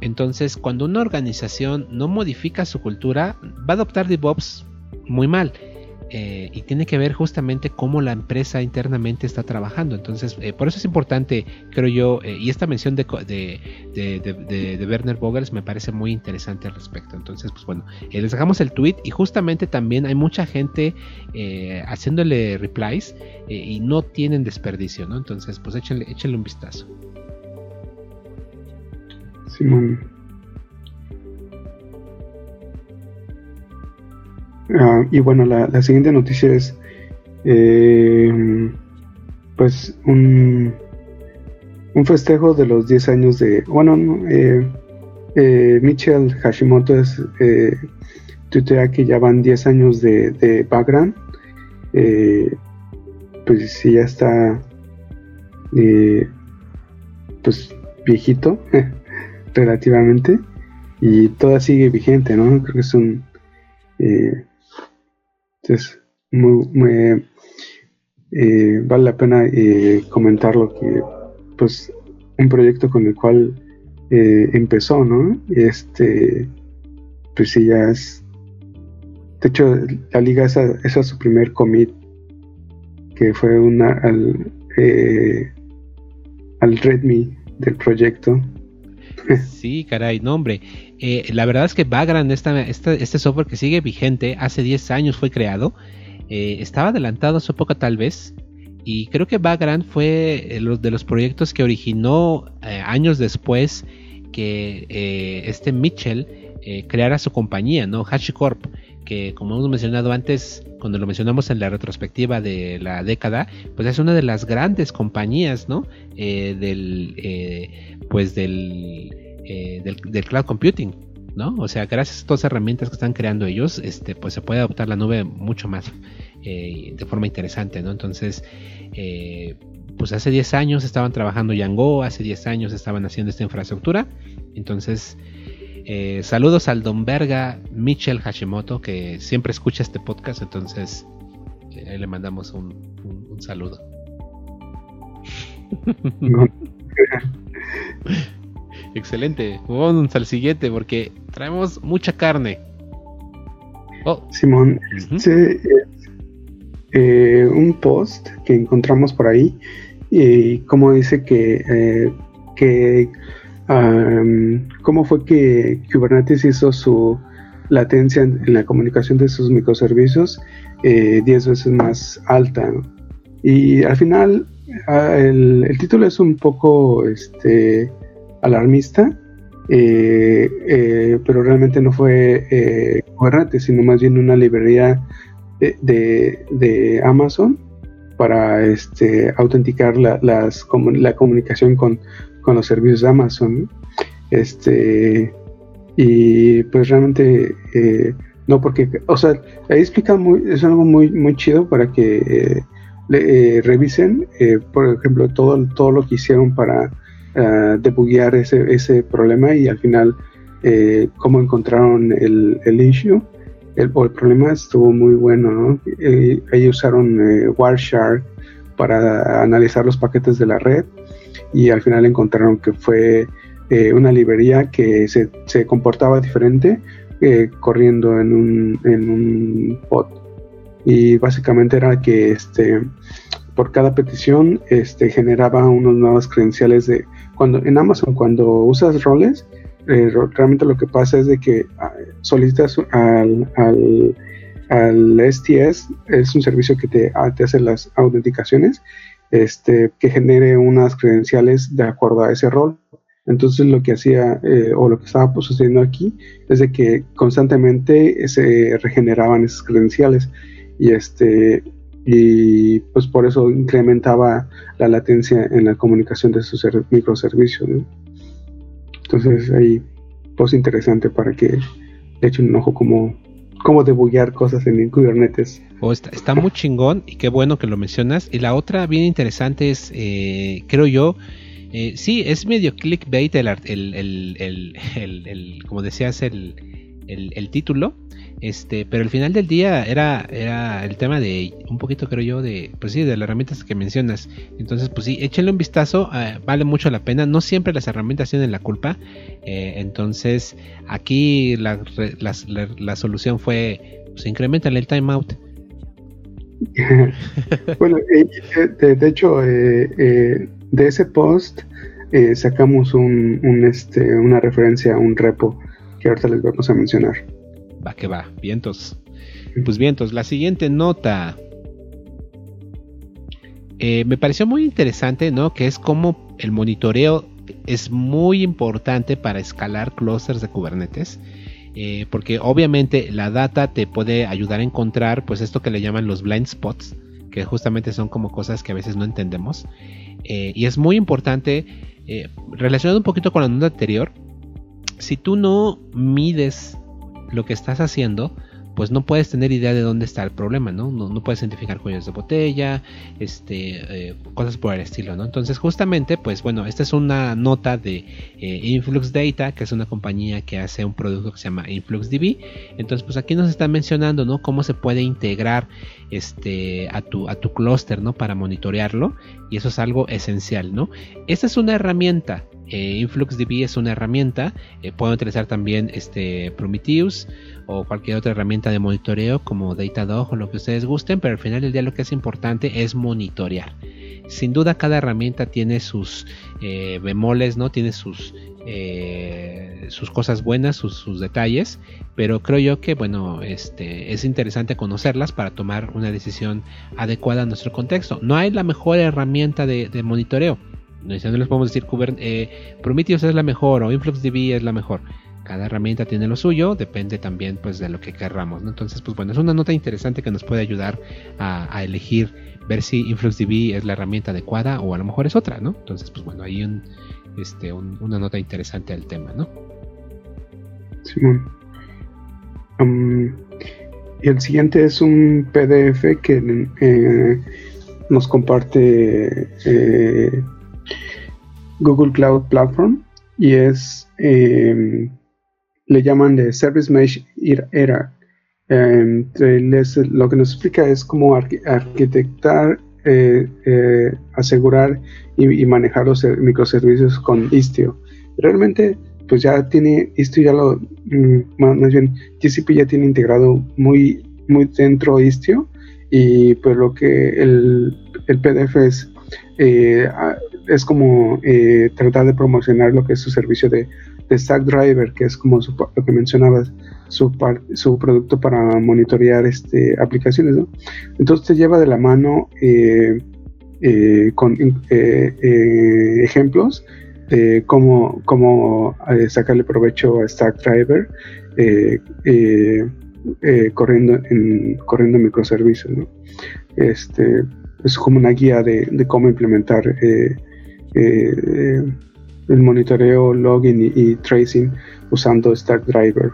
Entonces, cuando una organización no modifica su cultura, va a adoptar DevOps muy mal. Eh, y tiene que ver justamente cómo la empresa internamente está trabajando. Entonces, eh, por eso es importante, creo yo, eh, y esta mención de, de, Werner Vogels me parece muy interesante al respecto. Entonces, pues bueno, les dejamos el tweet y justamente también hay mucha gente haciéndole replies y no tienen desperdicio, ¿no? Entonces, pues échenle, échenle un vistazo. Simón. Ah, y bueno, la, siguiente noticia es eh, pues un, un festejo de los 10 años de, bueno, eh, eh, Michel Hashimoto es, tuitea que ya van 10 años de, de background, pues sí ya está pues viejito relativamente y toda sigue vigente, ¿no? Creo que es un entonces, muy, eh, vale la pena eh, comentar lo que, pues, un proyecto con el cual eh, empezó, ¿no? Este, pues sí, ya es. De hecho, la liga esa, esa es su primer commit, que fue una al, al Redmi del proyecto. Sí, caray, no hombre. Eh, la verdad es que Vagrant, este software que sigue vigente, hace 10 años fue creado, eh, estaba adelantado a su tal vez, y creo que Vagrant fue de los proyectos que originó eh, años después que este Mitchell creara su compañía, ¿no? HashiCorp, que como hemos mencionado antes, cuando lo mencionamos en la retrospectiva de la década, pues es una de las grandes compañías, ¿no? del, pues del eh, del, cloud computing, ¿no? O sea, gracias a todas las herramientas que están creando ellos, este, pues se puede adoptar la nube mucho más eh, de forma interesante, ¿no? Entonces, eh, pues hace 10 años estaban trabajando Yango, hace 10 años estaban haciendo esta infraestructura, entonces... saludos al Don Verga Michel Hashimoto que siempre escucha este podcast, entonces le mandamos un, un saludo. Excelente. Vamos al siguiente porque traemos mucha carne. Oh. Simón, este eh, un post que encontramos por ahí y como dice que, eh, que cómo fue que Kubernetes hizo su latencia en, la comunicación de sus microservicios 10 eh, veces más alta. Y al final ah, el, el, título es un poco este alarmista, eh, eh, pero realmente no fue eh, sino más bien una librería de, Amazon para este, autenticar la, las, la comunicación con, los servicios de Amazon. Este, y pues realmente eh, no porque, o sea, ahí explica muy, es algo muy, muy chido para que le, revisen, por ejemplo, todo, todo lo que hicieron para uh, debuguear ese, ese problema y al final eh, cómo encontraron el, el issue el, o el problema estuvo muy bueno ¿no? Eh, ellos usaron eh, Wireshark para analizar los paquetes de la red y al final encontraron que fue una librería que se, se comportaba diferente corriendo en un, en un pod y básicamente era que este por cada petición este, generaba unos nuevos credenciales de cuando en Amazon cuando usas roles eh, realmente lo que pasa es de que ah, solicitas al, al STS, es un servicio que te, te hace las autenticaciones, este, que genere unas credenciales de acuerdo a ese rol. Entonces lo que hacía eh, o lo que estaba pues, sucediendo aquí es de que constantemente se regeneraban esas credenciales y este y pues por eso incrementaba la latencia en la comunicación de sus microservicios. Entonces ahí pues interesante para que le echen un ojo como cómo debuggear cosas en Kubernetes. Oh, está, muy chingón y qué bueno que lo mencionas. Y la otra bien interesante es, eh, creo yo, eh, sí, es medio clickbait el, el, el, el como decías, el, título. Este, pero al final del día era, era el tema de un poquito creo yo de, pues sí, de las herramientas que mencionas. Entonces, pues sí, échenle un vistazo, eh, vale mucho la pena. No siempre las herramientas tienen la culpa. Eh, entonces, aquí la, solución fue, pues incrementarle el timeout. bueno, de, hecho, de ese post eh, sacamos un, este, una referencia a un repo que ahorita les vamos a mencionar. Va que va, vientos. Pues vientos, la siguiente nota. Eh, me pareció muy interesante, ¿no? Que es como el monitoreo es muy importante para escalar clusters de Kubernetes. Eh, porque obviamente la data te puede ayudar a encontrar pues esto que le llaman los blind spots que justamente son como cosas que a veces no entendemos y es muy importante eh, relacionado un poquito con la nota anterior, si tú no mides lo que estás haciendo, pues no puedes tener idea de dónde está el problema, ¿no? No, puedes identificar cuellos de botella, este, eh, cosas por el estilo, ¿no? Entonces, justamente, pues bueno, esta es una nota de eh, Influx Data, que es una compañía que hace un producto que se llama InfluxDB. Entonces, pues aquí nos están mencionando, ¿no? Cómo se puede integrar este, a tu, a tu clúster, ¿no? Para monitorearlo. Y eso es algo esencial, ¿no? Esta es una herramienta. Eh, InfluxDB es una herramienta. pueden utilizar también este, Prometheus o cualquier otra herramienta de monitoreo como Datadog o lo que ustedes gusten, pero al final del día lo que es importante es monitorear. Sin duda cada herramienta tiene sus eh, bemoles, ¿no? Tiene sus, eh, sus cosas buenas, sus, detalles, pero creo yo que bueno, este, es interesante conocerlas para tomar una decisión adecuada a nuestro contexto. No hay la mejor herramienta de, monitoreo. No, les podemos decir eh, Prometheus es la mejor o InfluxDB es la mejor cada herramienta tiene lo suyo, depende también pues de lo que querramos, ¿no? Entonces, pues bueno, es una nota interesante que nos puede ayudar a, elegir, ver si InfluxDB es la herramienta adecuada o a lo mejor es otra, ¿no? Entonces, pues bueno, hay un, este, una nota interesante del tema, ¿no? Simón. y el siguiente es un PDF que eh, nos comparte eh, Google Cloud Platform y es eh, le llaman de Service Mesh Era. Em, lo que nos explica es cómo arquitectar, eh, eh, asegurar y, manejar los microservicios con Istio. Realmente, pues ya tiene, Istio ya lo, mm, más bien, GCP ya tiene integrado muy, muy dentro Istio y pues lo que el, el PDF es, eh, es como tratar de promocionar lo que es su servicio de de Stackdriver, que es como lo que mencionabas, su, su producto para monitorear este, aplicaciones. ¿no? Entonces te lleva de la mano eh, eh, con eh, ejemplos de cómo, cómo sacarle provecho a Stackdriver corriendo, en, corriendo microservicios. ¿no? Este, es como una guía de cómo implementar el monitoreo, login y, tracing usando Stackdriver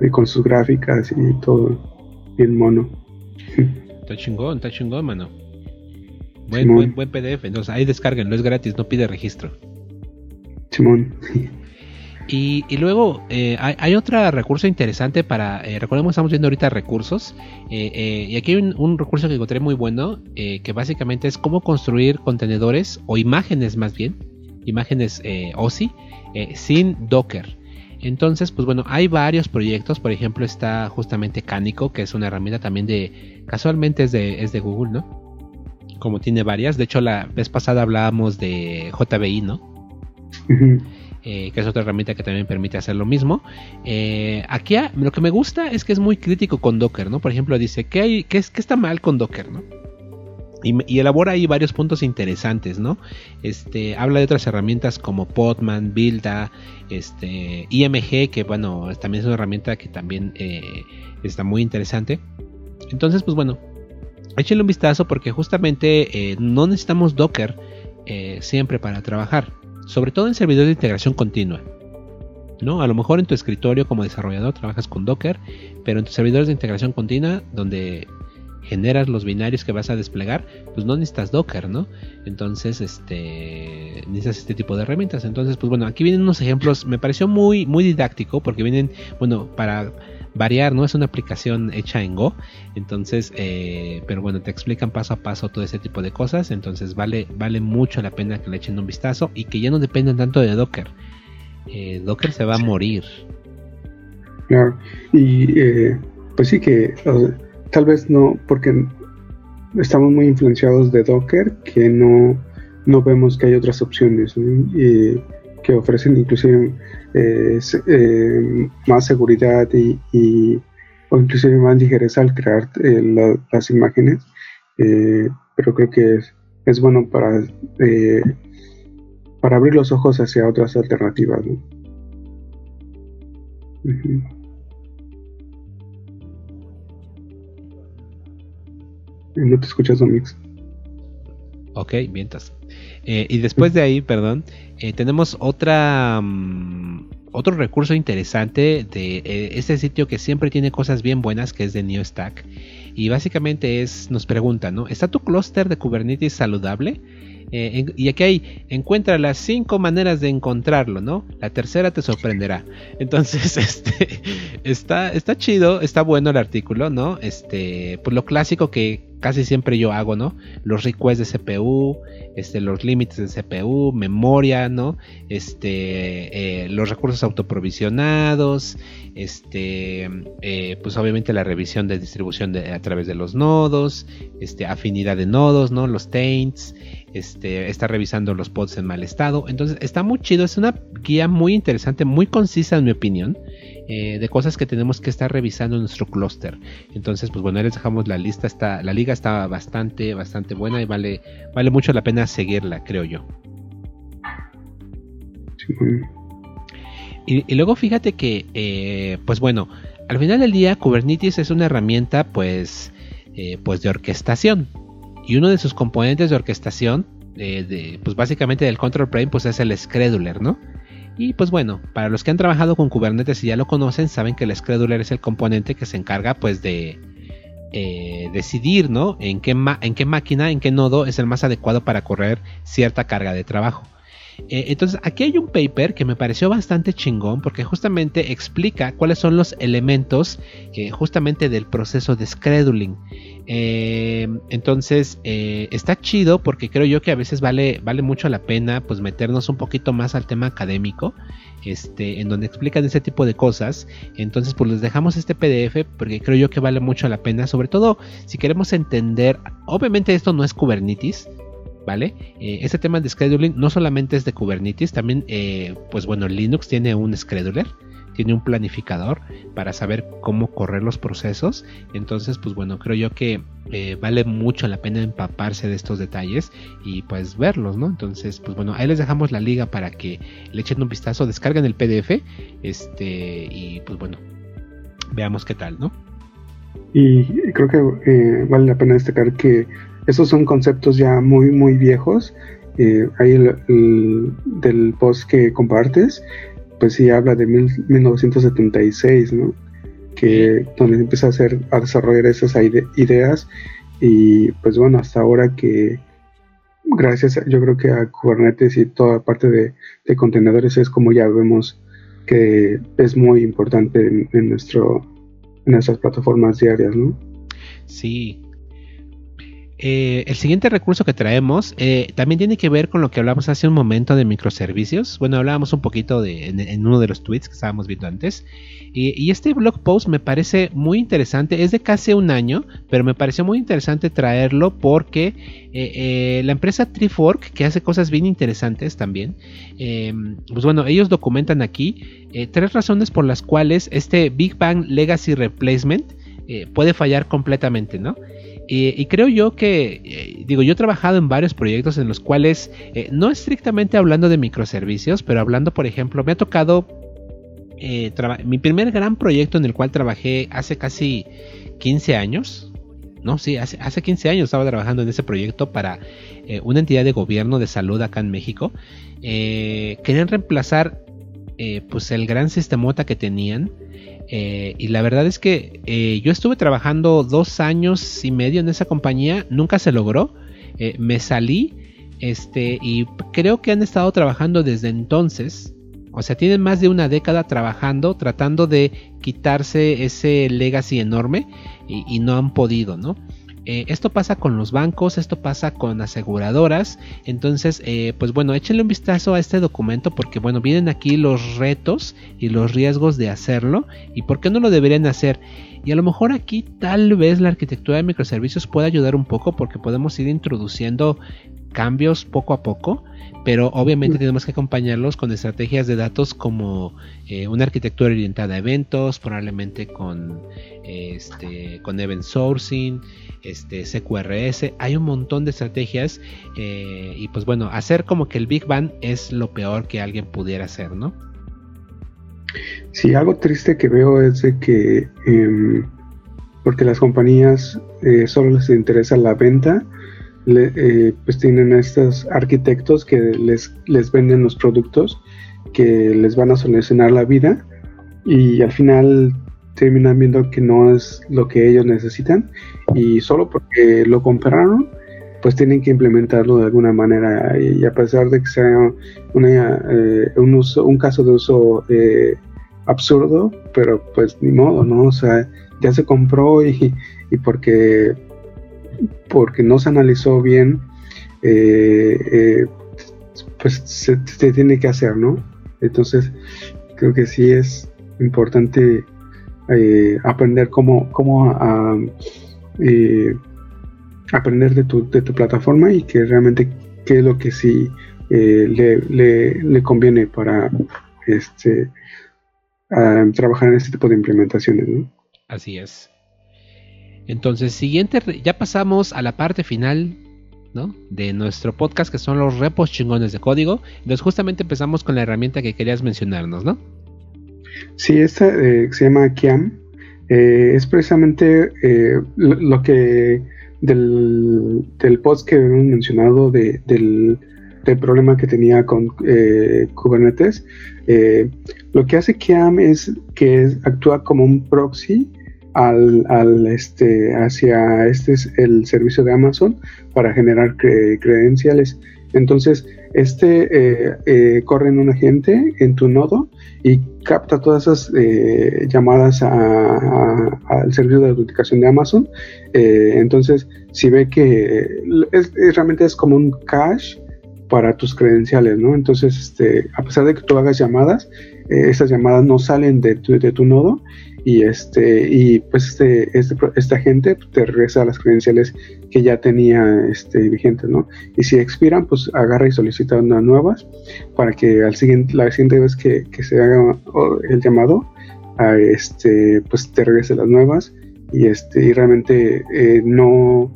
y con sus gráficas y todo bien mono. Está chingón, está chingón, mano. Buen, buen, buen, PDF. Entonces ahí descarguen, no es gratis, no pide registro. Simón. Y, luego eh, hay, otro recurso interesante para, eh, recordemos estamos viendo ahorita recursos, eh, y aquí hay un, recurso que encontré muy bueno, que básicamente es cómo construir contenedores o imágenes más bien, imágenes OSI sin Docker. Entonces, pues bueno, hay varios proyectos. Por ejemplo, está justamente Canico, que es una herramienta también de. Casualmente es de, es de Google, ¿no? Como tiene varias. De hecho, la vez pasada hablábamos de JBI, ¿no? Eh, que es otra herramienta que también permite hacer lo mismo. Eh, aquí lo que me gusta es que es muy crítico con Docker, ¿no? Por ejemplo, dice, ¿qué, hay, qué, es, qué está mal con Docker, ¿no? Y, elabora ahí varios puntos interesantes, ¿no? Este, habla de otras herramientas como Podman, Builda, este, IMG, que bueno, también es una herramienta que también eh, está muy interesante. Entonces, pues bueno, échenle un vistazo porque justamente no necesitamos Docker siempre para trabajar, sobre todo en servidores de integración continua. ¿no? A lo mejor en tu escritorio como desarrollador trabajas con Docker, pero en tus servidores de integración continua, donde generas los binarios que vas a desplegar, pues no necesitas Docker, ¿no? Entonces, este, necesitas este tipo de herramientas. Entonces, pues bueno, aquí vienen unos ejemplos, me pareció muy, muy didáctico porque vienen, bueno, para variar, ¿no? Es una aplicación hecha en Go, entonces, eh, pero bueno, te explican paso a paso todo ese tipo de cosas, entonces vale, vale mucho la pena que le echen un vistazo y que ya no dependen tanto de Docker. Eh, Docker se va a morir. Claro, y eh, pues sí que tal vez no, porque estamos muy influenciados de Docker, que no, no vemos que hay otras opciones que ofrecen inclusive eh, eh, más seguridad y, o inclusive más ligereza al crear eh, las imágenes. pero creo que es, bueno para, para abrir los ojos hacia otras alternativas. No te escuchas, Domix. Ok, mientas. Eh, y después de ahí, perdón, eh, tenemos otra mm, otro recurso interesante de eh, este sitio que siempre tiene cosas bien buenas, que es de NewStack. Y básicamente es, nos pregunta, ¿no? ¿Está tu clúster de Kubernetes saludable? Eh, y aquí hay, encuentra las cinco maneras de encontrarlo, ¿no? La tercera te sorprenderá. Entonces, este, está, está chido, está bueno el artículo, ¿no? Este, pues lo clásico que casi siempre yo hago, ¿no? Los requests de CPU, este, los límites de CPU, memoria, ¿no? Este, eh, los recursos autoprovisionados, este, eh, pues obviamente la revisión de distribución a través de los nodos, este, afinidad de nodos, ¿no? Los taints, este, está revisando los pods en mal estado. Entonces está muy chido, es una guía muy interesante, muy concisa en mi opinión, eh, de cosas que tenemos que estar revisando en nuestro clúster. Entonces, pues bueno, ahí les dejamos la lista, está, la liga está bastante, bastante buena y vale, vale mucho la pena seguirla, creo yo. Y, luego fíjate que, eh, pues bueno, al final del día Kubernetes es una herramienta pues, eh, pues de orquestación y uno de sus componentes de orquestación, pues básicamente del control plane, pues es el scheduler, ¿no? Y pues bueno, para los que han trabajado con Kubernetes y ya lo conocen, saben que el scheduler es el componente que se encarga pues de eh, decidir, ¿no? En qué, en qué máquina, en qué nodo es el más adecuado para correr cierta carga de trabajo. Eh, entonces aquí hay un paper que me pareció bastante chingón porque justamente explica cuáles son los elementos eh, justamente del proceso de scheduling. Eh, entonces está chido porque creo yo que a veces vale, vale mucho la pena pues meternos un poquito más al tema académico. Este, en donde explican ese tipo de cosas. Entonces, pues les dejamos este PDF porque creo yo que vale mucho la pena, sobre todo si queremos entender, obviamente esto no es Kubernetes, ¿vale? Eh, este tema de scheduling no solamente es de Kubernetes, también, eh, pues bueno, Linux tiene un scheduler, tiene un planificador para saber cómo correr los procesos. Entonces, pues bueno, creo yo que eh, vale mucho la pena empaparse de estos detalles y pues verlos, ¿no? Entonces, pues bueno, ahí les dejamos la liga para que le echen un vistazo, descarguen el PDF, este, y pues bueno, veamos qué tal, ¿no? Y creo que vale la pena destacar que esos son conceptos ya muy, muy viejos. Eh, ahí el, del post que compartes, pues sí habla de 1976, ¿no? Que donde empieza a, hacer, a desarrollar esas ideas y pues bueno, hasta ahora que gracias yo creo que a Kubernetes y toda parte de, contenedores es como ya vemos que es muy importante en, en, nuestro en nuestras plataformas diarias, ¿no? Sí, Eh, el siguiente recurso que traemos eh, también tiene que ver con lo que hablamos hace un momento de microservicios. Bueno, hablábamos un poquito en, uno de los tweets que estábamos viendo antes. Y, este blog post me parece muy interesante. Es de casi un año, pero me pareció muy interesante traerlo porque eh, la empresa Trifork, que hace cosas bien interesantes también, pues bueno, ellos documentan aquí tres razones por las cuales este Big Bang Legacy Replacement puede fallar completamente, ¿no? Y creo yo que, eh, digo, yo he trabajado en varios proyectos en los cuales, eh, no estrictamente hablando de microservicios, pero hablando, por ejemplo, me ha tocado eh, mi primer gran proyecto en el cual trabajé hace casi 15 años. No, sí, hace, hace 15 años estaba trabajando en ese proyecto para una entidad de gobierno de salud acá en México. querían reemplazar pues el gran sistemota que tenían eh, y la verdad es que eh, yo estuve trabajando dos años y medio en esa compañía, nunca se logró, eh, me salí, este, y creo que han estado trabajando desde entonces, o sea, tienen más de una década trabajando, tratando de quitarse ese legacy enorme y, y no han podido, ¿no? Eh, esto pasa con los bancos, esto pasa con aseguradoras. Entonces, eh, pues bueno, échenle un vistazo a este documento porque, bueno, vienen aquí los retos y los riesgos de hacerlo y por qué no lo deberían hacer. Y a lo mejor aquí tal vez la arquitectura de microservicios pueda ayudar un poco porque podemos ir introduciendo cambios poco a poco, pero obviamente mm. tenemos que acompañarlos con estrategias de datos como eh, una arquitectura orientada a eventos, probablemente con, este, con event sourcing, este, CQRS, hay un montón de estrategias eh, y pues bueno, hacer como que el Big Bang es lo peor que alguien pudiera hacer, ¿no? Sí, algo triste que veo es de que em, porque las compañías eh, solo les interesa la venta, eh, pues tienen estos arquitectos que les, les venden los productos que les van a solucionar la vida y al final terminan viendo que no es lo que ellos necesitan y solo porque lo compraron pues tienen que implementarlo de alguna manera. Y a pesar de que sea eh, un, uso, un caso de uso eh, absurdo pero pues ni modo no o sea ya se compró y, y porque porque no se analizó bien eh, pues se, tiene que hacer no entonces creo que sí es importante eh, aprender cómo, cómo eh, aprender de tu, de tu plataforma y que realmente qué es lo que sí eh, le, le, conviene para este trabajar en este tipo de implementaciones. Así es. Entonces, siguiente, ya pasamos a la parte final ¿no? de nuestro podcast que son los repos chingones de código. Entonces, justamente empezamos con la herramienta que querías mencionarnos, ¿no? Sí, esta eh, se llama Kiam. Eh, es precisamente eh, lo, que del, post que hemos mencionado del, problema que tenía con Kubernetes. lo que hace Kiam es que actúa como un proxy al, este, hacia este es el servicio de Amazon para generar credenciales. Entonces, este corre en un agente en tu nodo y capta todas esas eh, llamadas al servicio de autenticación de Amazon. Eh, entonces, si ve que es, realmente es como un cache para tus credenciales, ¿no? Entonces, este, a pesar de que tú hagas llamadas, eh, esas llamadas no salen de tu, de tu nodo y este y pues este, este esta gente te regresa las credenciales que ya tenía este vigentes no y si expiran pues agarra y solicita unas nuevas para que al siguiente la siguiente vez que, se haga el llamado a este pues te regrese las nuevas y este y realmente eh, no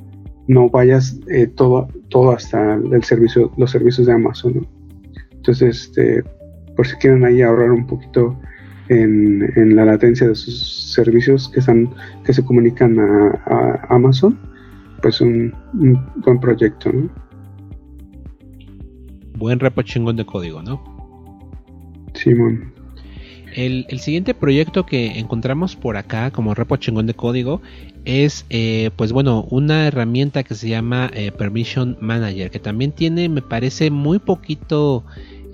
no vayas eh, todo todo hasta el servicio los servicios de Amazon ¿no? entonces este por si quieren ahí ahorrar un poquito en, la latencia de sus servicios que, están, que se comunican a, Amazon, pues un, buen proyecto. Buen repo chingón de código, ¿no? Simón. El, el, siguiente proyecto que encontramos por acá como repo chingón de código es, eh, pues bueno, una herramienta que se llama eh, Permission Manager, que también tiene, me parece, muy poquito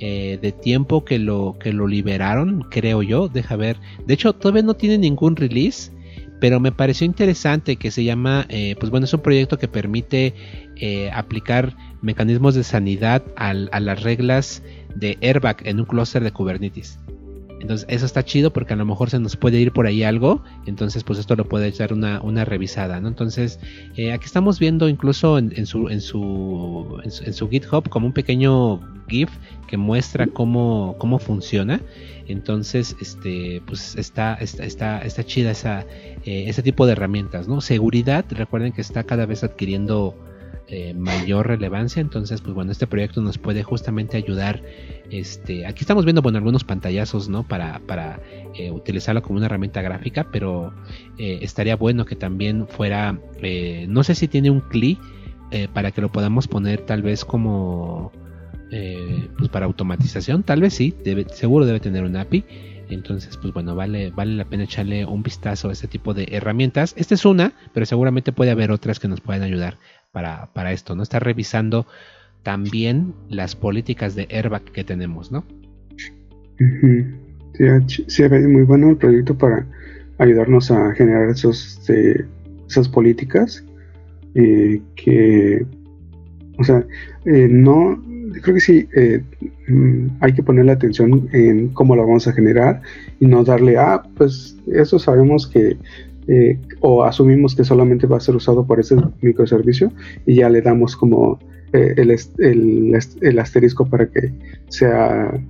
eh, de tiempo que lo, que lo liberaron, creo yo. Deja ver. De hecho, todavía no tiene ningún release. pero me pareció interesante que se llama, eh, pues bueno, es un proyecto que permite eh, aplicar mecanismos de sanidad a las reglas de airbag en un clúster de Kubernetes. Entonces eso está chido porque a lo mejor se nos puede ir por ahí algo. Entonces pues esto lo puede echar una, una revisada. ¿no? Entonces eh, aquí estamos viendo incluso en, su, en, su, en, su, GitHub como un pequeño GIF que muestra cómo, cómo funciona. Entonces este pues está, está, está, está chida esa, eh, ese tipo de herramientas. ¿no? Seguridad, recuerden que está cada vez adquiriendo eh, mayor relevancia. Entonces, pues bueno, este proyecto nos puede justamente ayudar. Este, aquí estamos viendo, bueno, algunos pantallazos, ¿no? Para, para eh, utilizarlo como una herramienta gráfica, pero eh, estaría bueno que también fuera, no sé si tiene un CLI para que lo podamos poner tal vez como, pues para automatización, tal vez sí, debe, seguro debe tener un API. Entonces, pues bueno, vale, vale la pena echarle un vistazo a este tipo de herramientas. Esta es una, pero seguramente puede haber otras que nos puedan ayudar para, esto, ¿no? Está revisando también las políticas de airbag que tenemos, ¿no? sí, sí, es muy bueno el proyecto para ayudarnos a generar esos, este, esas políticas eh, que, o sea, eh, no, creo que sí, eh, mm, hay que ponerle atención en cómo la vamos a generar y no darle, ah, pues eso sabemos que eh, o asumimos que solamente va a ser usado por ese microservicio y ya le damos como eh, el, asterisco para que sea,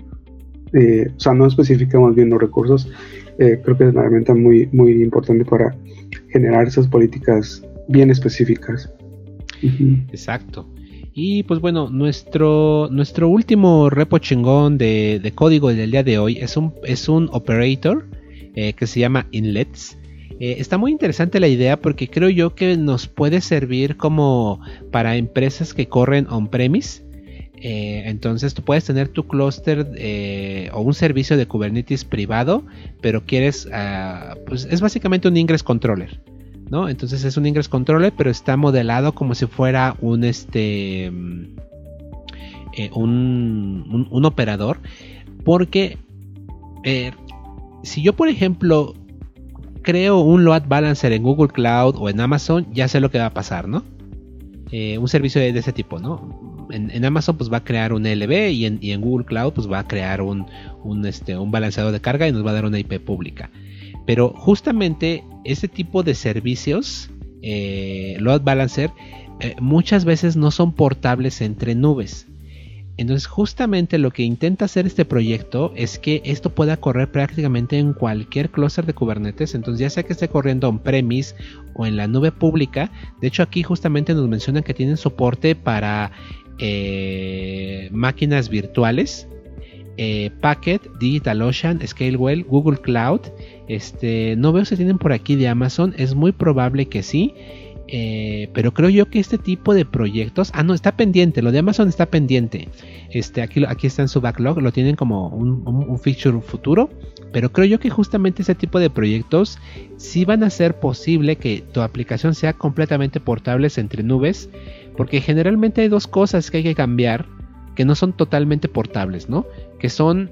eh, o sea, no especificamos bien los recursos. creo que es una herramienta muy, muy importante para generar esas políticas bien específicas. Exacto. Y pues bueno, nuestro, nuestro último repo chingón de, de, código del día de hoy es un, es un operator que se llama inlets. Eh, está muy interesante la idea porque creo yo que nos puede servir como para empresas que corren on-premise. Eh, entonces tú puedes tener tu clúster eh, o un servicio de Kubernetes privado, pero quieres, ah, pues es básicamente un ingress controller, ¿no? Entonces es un ingress controller, pero está modelado como si fuera un este, un, un, operador, porque si yo por ejemplo creo un load balancer en Google Cloud o en Amazon, ya sé lo que va a pasar, ¿no? Eh, un servicio de, ese tipo, ¿no? En, Amazon pues va a crear un LB y en, Google Cloud pues va a crear un, este, un balanceador de carga y nos va a dar una IP pública. Pero justamente ese tipo de servicios, eh, load balancer, eh, muchas veces no son portables entre nubes. Entonces justamente lo que intenta hacer este proyecto es que esto pueda correr prácticamente en cualquier clúster de Kubernetes. Entonces ya sea que esté corriendo on-premise o en la nube pública. De hecho aquí justamente nos mencionan que tienen soporte para eh, máquinas virtuales. Eh, Packet, DigitalOcean, Scalewell, Google Cloud. Este, no veo si tienen por aquí de Amazon. Es muy probable que sí. Eh, pero creo yo que este tipo de proyectos. Ah, no, está pendiente. Lo de Amazon está pendiente. Este, aquí, aquí está en su backlog. Lo tienen como un, feature futuro. Pero creo yo que justamente este tipo de proyectos sí van a ser posible que tu aplicación sea completamente portable entre nubes. Porque generalmente hay dos cosas que hay que cambiar que no son totalmente portables, ¿no? Que son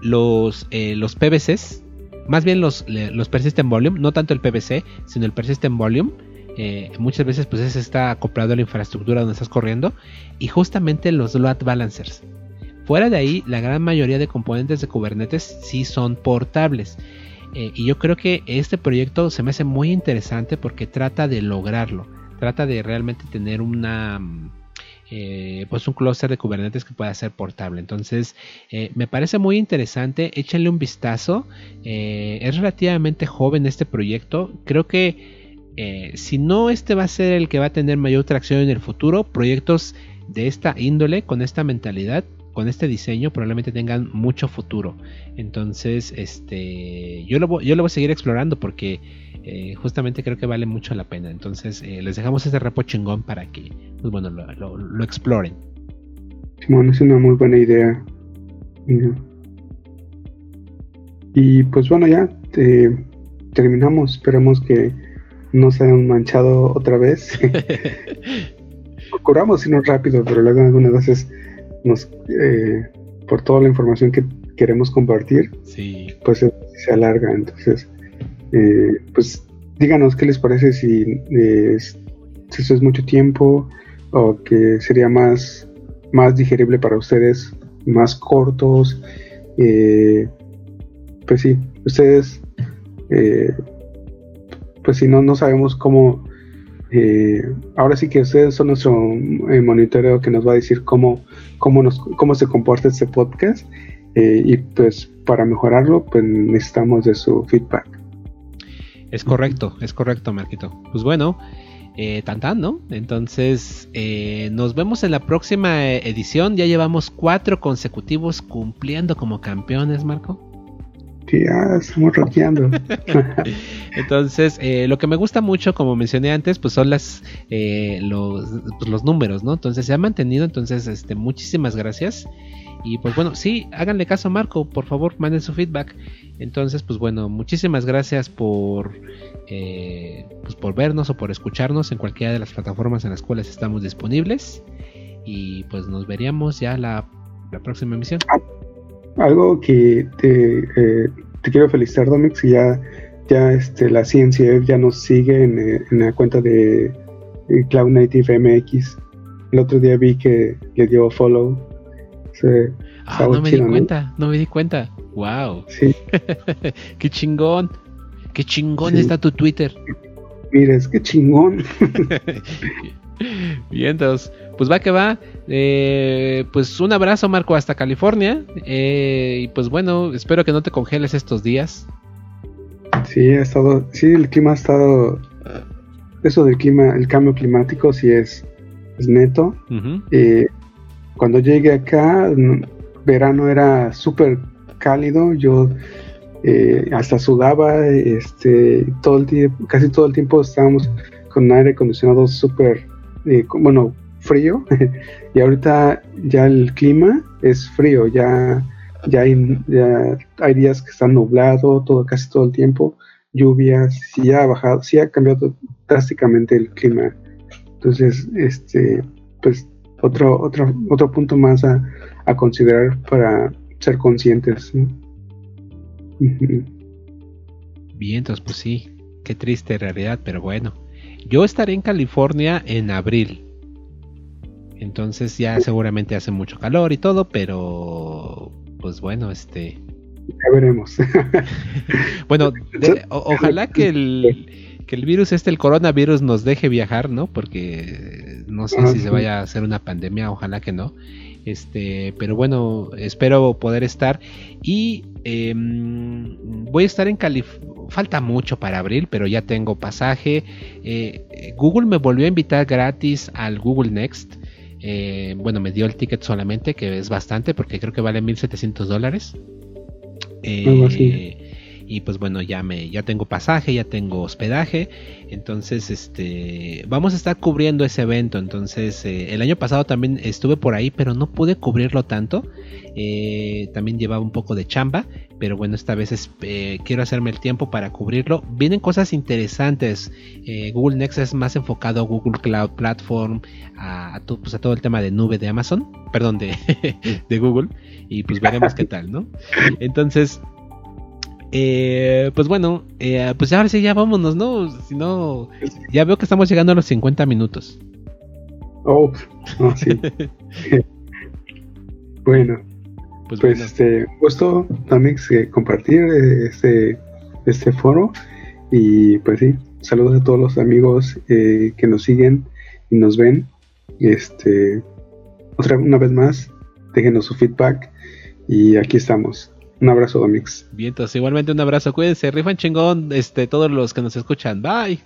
los, eh, los PVCs. Más bien los, los persistent volume, no tanto el PVC, sino el persistent volume eh, muchas veces pues ese está acoplado a la infraestructura donde estás corriendo y justamente los load balancers. Fuera de ahí, la gran mayoría de componentes de Kubernetes sí son portables. Eh, y yo creo que este proyecto se me hace muy interesante porque trata de lograrlo. Trata de realmente tener una... Eh, pues un clúster de Kubernetes que pueda ser portable. Entonces, me parece muy interesante. Échenle un vistazo. es relativamente joven este proyecto. Creo que eh, si no este va a ser el que va a tener mayor tracción en el futuro, proyectos de esta índole, con esta mentalidad, con este diseño, probablemente tengan mucho futuro. Entonces, este, yo lo, yo lo voy a seguir explorando porque eh, justamente creo que vale mucho la pena. Entonces, eh, les dejamos este repo chingón para que, pues bueno, lo, exploren. Simón, es una muy buena idea. Y pues bueno, ya terminamos. Esperemos que no se han manchado otra vez. Procuramos irnos rápido, pero luego algunas veces nos, eh, por toda la información que queremos compartir, pues se alarga. Entonces, eh, pues díganos qué les parece si, si eso es mucho tiempo o que sería más, más digerible para ustedes, más cortos. Eh, pues sí, ustedes, eh, pues si no, no sabemos cómo. Eh, ahora sí que ustedes son nuestro monitoreo que nos va a decir cómo, cómo, nos, cómo se comporta este podcast. y pues para mejorarlo, pues necesitamos de su feedback. Es correcto, es correcto, Marquito. Pues bueno, eh, tan ¿no? Entonces, eh, nos vemos en la próxima edición. Ya llevamos cuatro consecutivos cumpliendo como campeones, Marco. Estamos roqueando. Entonces, eh, lo que me gusta mucho, como mencioné antes, pues son las eh, los, pues los números, ¿no? Entonces se ha mantenido. Entonces, este, muchísimas gracias. Y pues bueno, sí, háganle caso a Marco, por favor, manden su feedback. Entonces, pues bueno, muchísimas gracias por, eh, pues por vernos o por escucharnos en cualquiera de las plataformas en las cuales estamos disponibles. Y pues nos veríamos ya la, próxima emisión. Algo que te, eh, te quiero felicitar, Domix, ya, ya este, la ciencia ya nos sigue en, eh, la cuenta de Cloud Native MX. El otro día vi que le dio follow. ah, no me di cuenta, no me di cuenta. Wow. Sí. Qué chingón. Qué chingón está tu Twitter. Mires, qué chingón. Bien, entonces, pues va que va. Eh, pues un abrazo, Marco, hasta California. Eh, y pues bueno, espero que no te congeles estos días. Sí, ha estado. Sí, el clima ha estado. Eso del clima, el cambio climático, sí es, es neto. Eh, cuando llegué acá, verano era súper cálido. Yo eh, hasta sudaba, este, todo el tiempo, casi todo el tiempo estábamos con aire acondicionado súper, eh, bueno, frío. y ahorita ya el clima es frío, ya, ya, hay, hay días que están nublado, todo, casi todo el tiempo, lluvias, sí ha bajado, sí ha cambiado drásticamente el clima. Entonces, este, pues otro, otro, otro punto más a, a considerar para ser conscientes. Entonces pues sí, qué triste realidad, pero bueno. Yo estaré en California en abril. Entonces ya seguramente hace mucho calor y todo, pero pues bueno, este... Ya veremos. bueno, ojalá que el, que el virus este, el coronavirus, nos deje viajar, ¿no? Porque no sé si se vaya a hacer una pandemia, ojalá que no. Este, pero bueno, espero poder estar. Y em, voy a estar en California. Falta mucho para abril, pero ya tengo pasaje. Eh, Google me volvió a invitar gratis al Google Next. Eh, bueno, me dio el ticket solamente, que es bastante, porque creo que vale 1700 dólares. Eh, y pues bueno, ya me ya tengo pasaje, ya tengo hospedaje, entonces este vamos a estar cubriendo ese evento, entonces eh, el año pasado también estuve por ahí, pero no pude cubrirlo tanto, eh, también llevaba un poco de chamba, pero bueno, esta vez eh, quiero hacerme el tiempo para cubrirlo. Vienen cosas interesantes, Google Next es más enfocado a Google Cloud Platform, a, pues a todo el tema de nube de Amazon, perdón, de, de Google, y pues veremos qué tal, ¿no? Entonces, eh, pues bueno, eh, pues ahora sí ya vámonos, ¿no? Si no, ya veo que estamos llegando a los 50 minutos. Oh, sí. bueno, pues, pues este, gusto también compartir este, este foro y pues sí, saludos a todos los amigos eh, que nos siguen y nos ven. Este, otra una vez más, déjenos su feedback y aquí estamos. Un abrazo, Domix. Bien, entonces igualmente un abrazo. Cuídense, rifan chingón, este, todos los que nos escuchan. Bye.